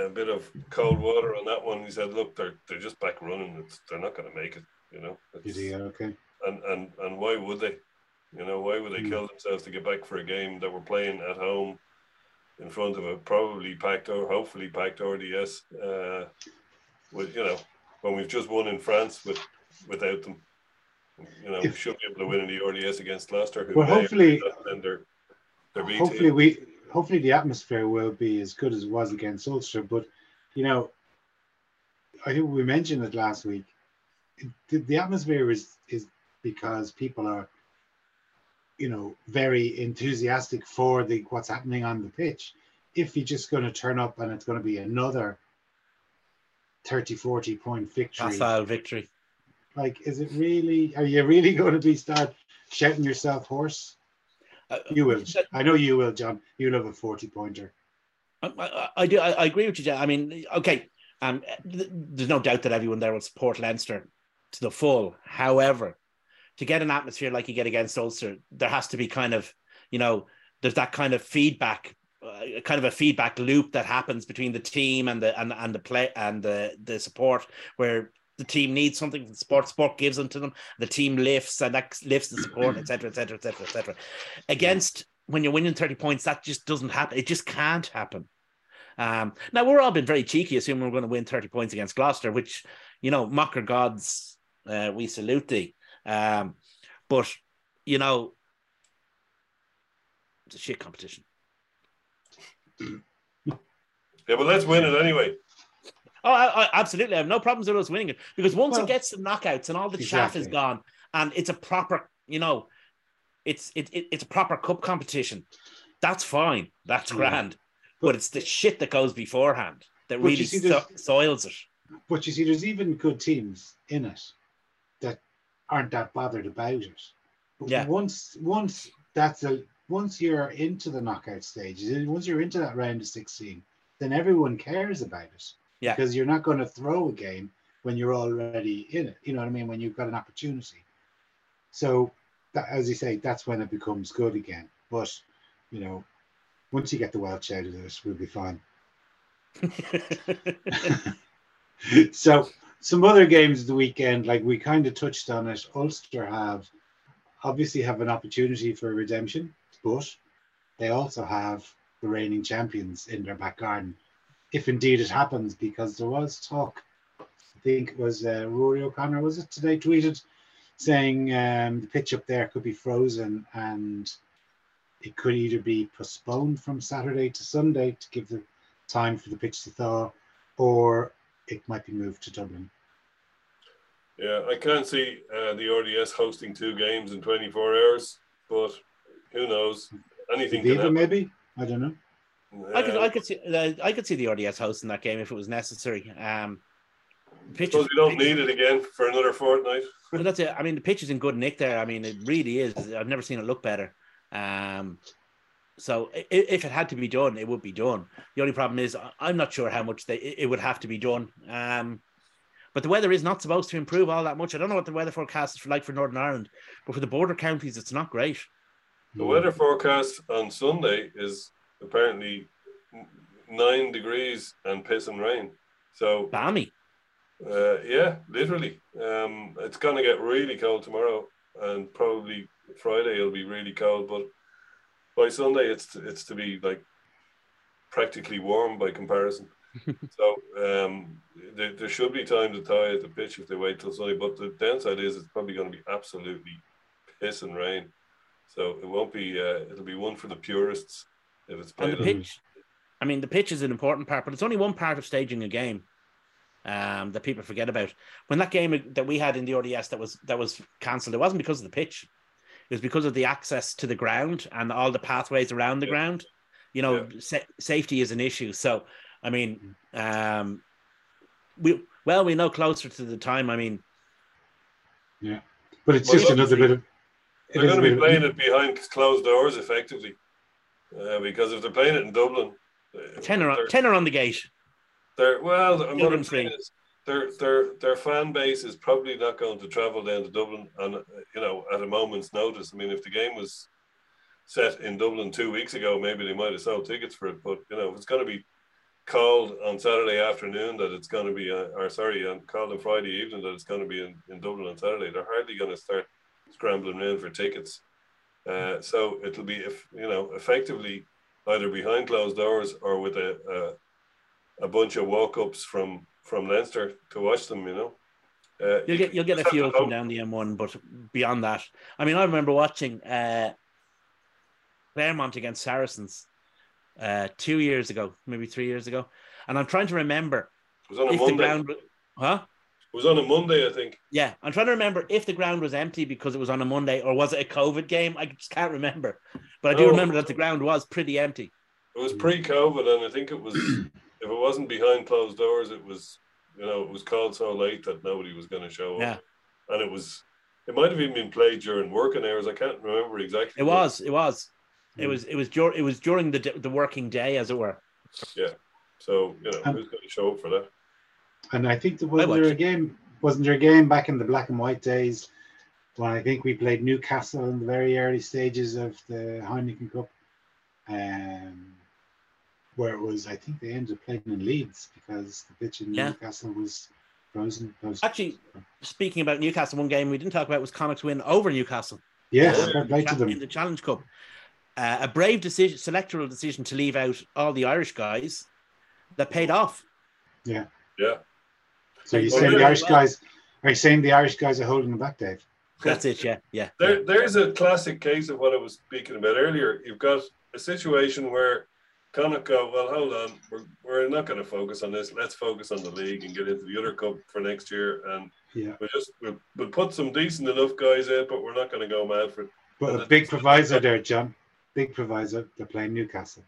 B: a bit of cold water on that one. He said, "Look, they're they're just back running. It's, they're not going to make it. You know,
A: okay?
B: and and and why would they? You know, why would they
A: Hmm.
B: kill themselves to get back for a game that we're playing at home in front of a probably packed or hopefully packed RDS? Uh, with you know, when we've just won in France with without them. You know, we
A: If-
B: should be able to win in the RDS against Leicester. Who
A: Well, hopefully-
B: they're they're B
A: Hopefully
B: team.
A: we hopefully the atmosphere will be as good as it was against Ulster. But you know, I think we mentioned it last week. The, the atmosphere is is because people are, you know, very enthusiastic for the what's happening on the pitch. If you're just going to turn up and it's going to be another 30, 40 point victory,
C: facile victory.
A: like, is it really? Are you really [laughs] going to be start shouting yourself hoarse?
C: Uh,
A: You will. I know you will, John. You'll have a 40 pointer.
C: I, I, I do. I, I agree with you. Jan. I mean, okay. Um, th- there's no doubt that everyone there will support Leinster to the full. However, to get an atmosphere like you get against Ulster, there has to be kind of, you know, there's that kind of feedback, uh, kind of a feedback loop that happens between the team and the and and the play and the the support, where the team needs something, the sport sport gives them to them, the team lifts and that lifts the support, etc., etc., etc., etc. Against when you're winning 30 points, that just doesn't happen. It just can't happen. Um, now we're all been very cheeky, assuming we're going to win 30 points against Gloucester, which you know, mocker gods, uh, we salute thee. Um, but you know, it's a shit competition.
B: Yeah, but let's win it anyway.
C: Oh, I, I, absolutely. I have no problems with us winning it because once
A: Well,
C: it gets to knockouts and all the chaff is gone, and it's a proper, you know, it's it, it it's a proper cup competition. That's fine. That's
A: Yeah.
C: grand. But it's the shit that goes beforehand that really
A: see,
C: so- soils it.
A: But you see, there's even good teams in it that aren't that bothered about it. But
C: Yeah.
A: once once that's a once you're into the knockout stage, once you're into that round of 16, then everyone cares about it.
C: Yeah.
A: Because you're not going to throw a game when you're already in it. You know what I mean? When you've got an opportunity. So that, as you say, that's when it becomes good again. But you know, once you get the Welsh out of this, we'll be fine. [laughs] [laughs] so some other games of the weekend, like we kind of touched on it. Ulster have obviously have an opportunity for redemption, but they also have the reigning champions in their back garden, if indeed it happens, because there was talk. I think it was uh, Rory O'Connor, was it today, tweeted saying um, the pitch up there could be frozen and it could either be postponed from Saturday to Sunday to give the time for the pitch to thaw, or it might be moved to Dublin.
B: Yeah, I can't see uh, the RDS hosting two games in 24 hours, but who knows? Anything Aviva,
A: maybe? I don't know.
C: I could, I could see, I could see the RDS hosting that game if it was necessary. Um, pitches,
B: suppose we don't need it again for another fortnight.
C: Well, that's it. I mean, the pitch is in good nick there. I mean, it really is. I've never seen it look better. Um, so if it had to be done, it would be done. The only problem is I'm not sure how much they it would have to be done. Um, but the weather is not supposed to improve all that much. I don't know what the weather forecast is like for Northern Ireland, but for the border counties, it's not great.
B: The weather forecast on Sunday is apparently nine degrees and piss and rain. So
C: Balmy.
B: uh, yeah, literally, um, it's gonna get really cold tomorrow, and probably Friday it'll be really cold. But by Sunday, it's to, it's to be like practically warm by comparison. [laughs] so um, there, there should be time to tie at the pitch if they wait till Sunday. But the downside is it's probably going to be absolutely piss and rain. So it won't be. Uh, it'll be one for the purists if it's
C: And
B: played.
C: the
B: on-
C: pitch, I mean, the pitch is an important part, but it's only one part of staging a game um, that people forget about. When that game that we had in the RDS that was that was cancelled, it wasn't because of the pitch. It was because of the access to the ground and all the pathways around the
B: Yeah.
C: ground. You know, sa- safety is an issue. So, I mean, um, we well, we know closer to the time. I mean, yeah,
A: But it's
B: Well,
A: just another bit of. it
B: They're going to be
A: bit of-
B: playing it behind closed doors, effectively, uh, because if they're playing it in Dublin, uh,
C: tenor
B: they're-
C: tenor on the gate.
B: They're well. I'm I'm saying their their their fan base is probably not going to travel down to Dublin, and uh, you know, at a moment's notice. I mean, if the game was set in Dublin two weeks ago, maybe they might have sold tickets for it. But you know, if it's going to be called on Saturday afternoon that it's going to be, uh, or sorry, on called on Friday evening that it's going to be in, in Dublin on Saturday, they're hardly going to start scrambling around for tickets. Uh, so it'll be, if you know, effectively either behind closed doors or with a, a a bunch of walk-ups from from Leinster to watch them. You know, uh,
C: You'll get you'll get a few
B: have
C: up
B: to
C: and
B: hope.
C: down the M1, but beyond that, I mean, I remember watching uh, Clermont against Saracens uh, two years ago, maybe three years ago, and I'm trying to remember
B: It was on a
C: if the
B: Monday.
C: ground, huh?
B: It was on a Monday, I think.
C: Yeah, I'm trying to remember if the ground was empty because it was on a Monday, or was it a COVID game? I just can't remember, but I do
B: Oh.
C: remember that the ground was pretty empty.
B: It was pre-COVID, and I think it was. [clears throat] if it wasn't behind closed doors, it was. You know, it was called so late that nobody was going to show up.
C: Yeah.
B: and it was. It might have even been played during working hours. I can't remember exactly.
C: It was, it was, it
A: Mm.
C: was, it was, dur- it was during the the working day, as it were. Yeah.
B: So you know,
A: Um,
B: who's going to show up for that?
A: And I think there wasn't
C: watched
A: there a game. Wasn't there a game back in the black and white days when I think we played Newcastle in the very early stages of the Heineken Cup, um, where it was. I think they ended up playing in Leeds because the pitch in
C: Yeah.
A: Newcastle was frozen. Those-
C: Actually, speaking about Newcastle, one game we didn't talk about was Connacht's win over Newcastle
A: yes,
B: Yeah.
A: fair play to
C: cha- in the Challenge Cup. Uh, a brave decision, selectoral decision to leave out all the Irish guys that paid off.
B: Yeah.
A: Yeah, So you're
B: Well,
A: saying the Irish guys? Are you saying the Irish guys are holding them back, Dave?
C: That's it. Yeah, yeah.
B: There, there's a classic case of what I was speaking about earlier. You've got a situation where Connacht go, well, hold on, we're, we're not going to focus on this. Let's focus on the league and get into the other cup for next year. And
A: Yeah.
B: we'll just we'll, we'll put some decent enough guys in, but we're not going to go mad for it.
A: But
B: And
A: a big proviso there, John. Big proviso. They're playing Newcastle.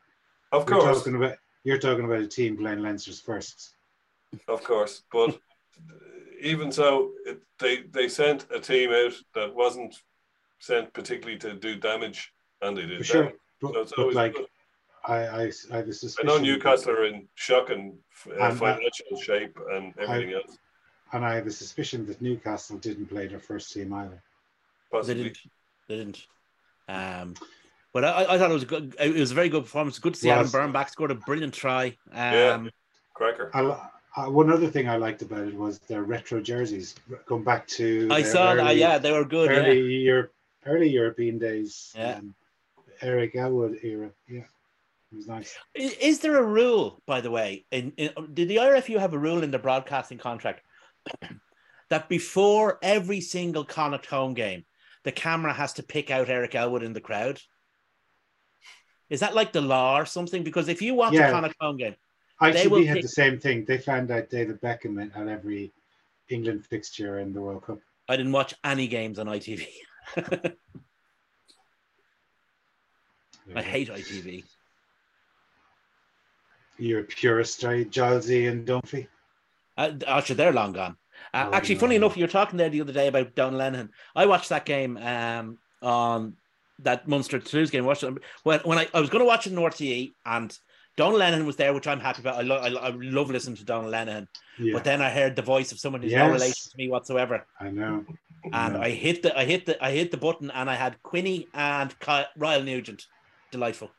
B: Of course.
A: You're
B: course,
A: talking about you're talking about a team playing Leinster's first.
B: of course. But even so, it, they they sent a team out that wasn't sent particularly to do damage, and they did
A: For sure.
B: damage.
A: But,
B: So it's
A: but like
B: good.
A: I, I, I have a
B: I
A: suspicion.
B: I know Newcastle are in shocking uh,
A: And, uh,
B: financial shape and everything else.
A: and I have a suspicion that Newcastle didn't play their first team either.
C: They didn't. They didn't. Um, but I, I thought it was a good. It was a very good performance. Good to see
A: Was.
C: Adam Byrne back. Scored a brilliant try. Um,
B: Yeah. Cracker.
A: A, lo- Uh, one other thing I liked about it was their retro jerseys, going back to.
C: I saw that. Yeah, they were good. Yeah.
A: early Europe, early European days.
C: Yeah.
A: Um, Eric Elwood era. Yeah, it was nice.
C: I- Is there a rule, by the way? In, in did the IRFU have a rule in the broadcasting contract [clears throat] that before every single Connacht home game, the camera has to pick out Eric Elwood in the crowd? Is that like the law or something? Because if you watch
A: Yeah.
C: a Connacht home game,
A: ITV had
C: pick-
A: the same thing. They found out David Beckham at every England fixture in the World Cup.
C: I didn't watch any games on ITV. I [laughs] hate ITV.
A: You're a purist, right? Gilesy and Dunphy.
C: Uh, actually, they're long gone. Uh,
A: Oh,
C: actually,
A: no.
C: funny enough, you were talking there the other day about Donal Lenihan. I watched that game um, on that Munster Toulouse game. Watched it when when I, I was going to watch it in RTE, and Donal Lenihan was there, which I'm happy about. I, lo- I, lo- I love listening to Donal Lenihan,
A: Yeah,
C: but then I heard the voice of someone who's
A: Yes.
C: no relation to me whatsoever,
A: I know.
C: and
A: Yeah.
C: I hit the I hit the I hit the button, and I had Quinny and Ky- Ryle Nugent. Delightful.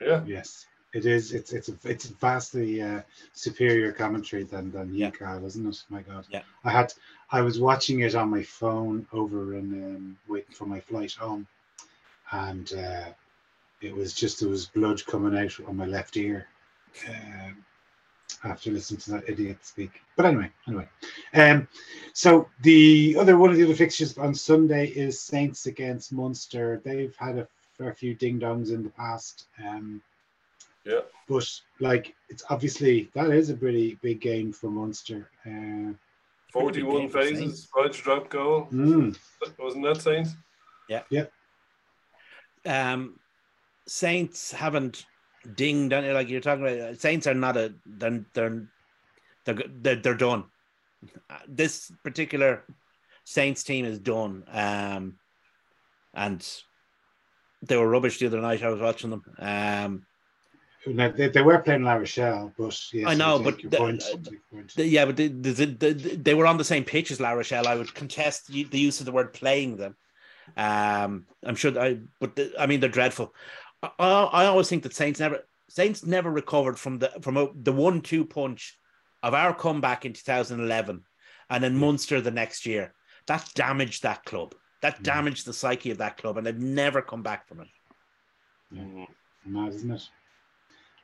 B: Yeah.
A: Yes, it is. It's it's a, it's vastly uh, superior commentary than than you,
C: Yeah.
A: Kyle, isn't it? My God.
C: Yeah.
A: I had I was watching it on my phone over in um, waiting for my flight home, and uh, it was just there was blood coming out on my left ear. Um, after listening to that idiot speak, but anyway, anyway, um, so the other one of the other fixtures on Sunday is Saints against Munster. They've had a fair few ding dongs in the past. Um,
B: Yeah.
A: but like it's obviously that is a pretty big game for Munster. Uh,
B: 41 phases,
C: Saints.
B: drop goal.
A: mm,
B: Wasn't that Saints? Yeah. Yeah.
C: Um, Saints haven't dinged on it like you're talking about. Saints are not a they're they're they're they're, they're done. Uh, This particular Saints team is done, um, and they were rubbish the other night. I was watching them. Um,
A: they, they were playing La Rochelle, but yes,
C: I know, but the- uh,
A: your point.
C: the- yeah, but the, the, the, the- they were on the same pitch as La Rochelle. I would contest the the use of the word playing them. Um, I'm sure. I but the, I mean they're dreadful. I, I always think that Saints never Saints never recovered from the from a, the one two punch of our comeback in 2011, and then Munster the next year. That damaged that club. That damaged the psyche of that club, and they've never come back from it.
B: Mm.
A: mad, isn't it?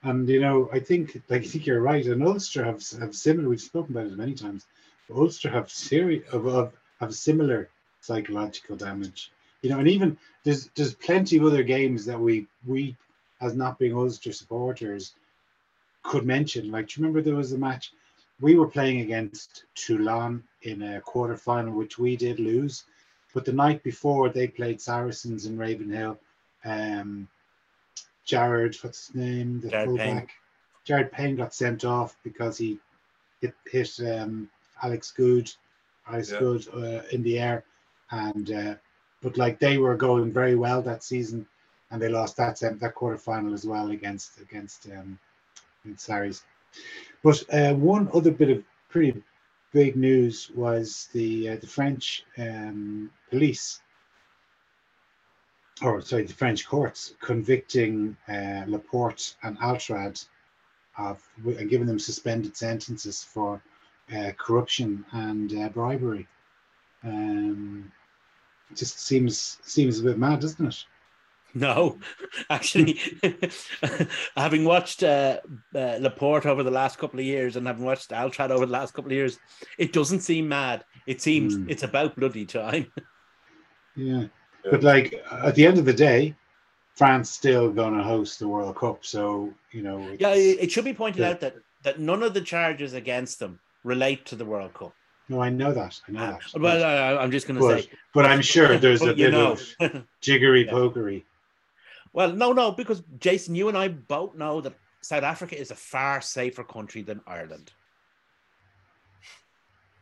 A: And you know, I think like I think you're right. And Ulster have have similar. We've spoken about it many times. But Ulster have serious of, of have similar psychological damage. You know, and even there's there's plenty of other games that we we as not being Ulster supporters could mention. Like, do you remember there was a match we were playing against Toulon in a quarter final, which we did lose. But the night before they played Saracens in Ravenhill. Um, Jared, what's his name? The
C: Jared
A: fullback.
C: Payne.
A: Jared Payne got sent off because he hit, hit um, Alex Goode, Alex
B: Yeah.
A: Goode uh, in the air, and uh, but like they were going very well that season, and they lost that that quarter final as well against against um, against Sarries. But uh, one other bit of pretty big news was the uh, the French um, police, or sorry, the French courts convicting uh, Laporte and Altrad of and giving them suspended sentences for uh, corruption and uh, bribery. Um, it just seems seems a bit mad, doesn't it?
C: No, [laughs] actually, [laughs] having watched uh, uh, Laporte over the last couple of years and having watched Altrad over the last couple of years, it doesn't seem mad. It seems
A: Hmm.
C: it's about bloody time. [laughs]
A: Yeah.
B: Yeah.
A: But like at the end of the day, France still going to host the World Cup, so you know.
C: Yeah, it it should be pointed
A: Yeah.
C: out that that none of the charges against them relate to the World Cup.
A: No, I know that. I know
C: Uh,
A: that.
C: well, I, I'm just going to say,
A: but I'm sure [laughs] there's a
C: but you
A: bit
C: know.
A: of [laughs] jiggery
C: Yeah.
A: pokery.
C: well, no, no, because Jason, you and I both know that South Africa is a far safer country than Ireland.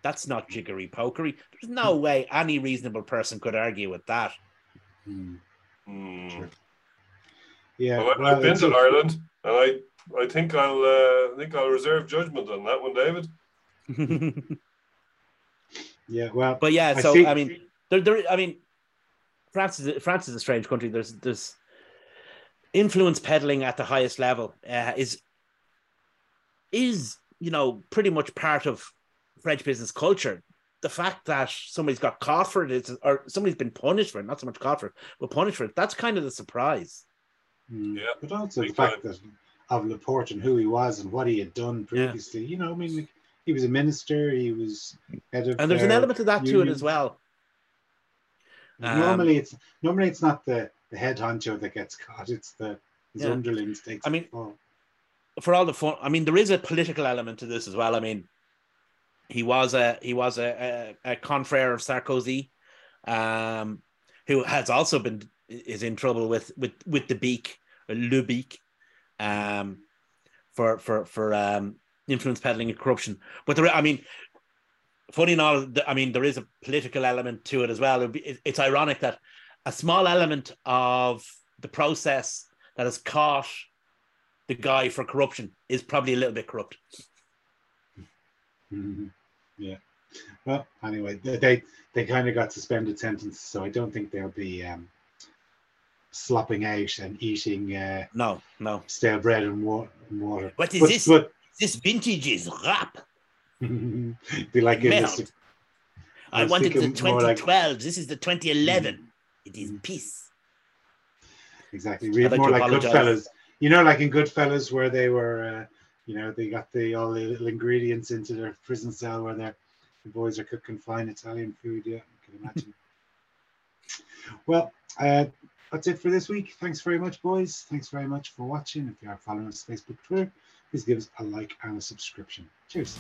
C: That's not jiggery pokery. There's no way any reasonable person could argue with that.
A: Hmm.
B: Mm.
A: Sure. Yeah,
B: Well, I-
A: well,
B: I've been to
A: a-
B: Ireland, and I, I think I'll, uh, I think I'll reserve judgment on that one, David. [laughs]
A: yeah, well,
C: but yeah,
A: I
C: so
A: see-
C: I mean, there, there. I mean, France is France is a strange country. There's there's influence peddling at the highest level uh, is is you know, pretty much part of French business culture. The fact that somebody's got caught for it is, or somebody's been punished for it, not so much caught for it, but punished for it, that's kind of the surprise.
A: Mm.
B: Yeah,
A: But also the
B: big
A: fact
B: time.
A: that of Laporte and who he was and what he had done previously. You know, I mean, like, he was a minister. He was head of.
C: And there's an element of that to it as well. Um,
A: normally, it's normally it's not the the head honcho that gets caught. It's the his
C: Yeah.
A: underlings takes.
C: I mean,
A: fall.
C: for all the fun, I mean, there is a political element to this as well. I mean, he was a he was a a, a confrere of Sarkozy, um, who has also been is in trouble with with with the beak, le beak, um, for for for um influence peddling and corruption. But there, I mean, funny enough, I mean, there is a political element to it as well. Be- It's ironic that a small element of the process that has caught the guy for corruption is probably a little bit corrupt.
A: Mhm. Yeah. Well, anyway, they they, they kind of got suspended sentences, so I don't think they'll be um, slopping out and eating uh,
C: No, no.
A: stale bread and, wa- and water.
C: What is
A: But-
C: this?
A: But
C: This vintage is rap. [laughs]
A: be like
C: Melt.
A: this,
C: I wanted the
A: thinking more like-
C: 2012. This is the 2011. It is
A: Mhm.
C: peace.
A: exactly. Read
C: I'd
A: more like
C: apologize.
A: Goodfellas. You know, like in Goodfellas, where they were, uh, you know, they got the all the little ingredients into their prison cell where they're, the boys are cooking fine Italian food. Yeah, you can imagine. [laughs] well, uh, that's it for this week. Thanks very much, boys. Thanks very much for watching. If you are following us Facebook, Twitter, please give us a like and a subscription. Cheers.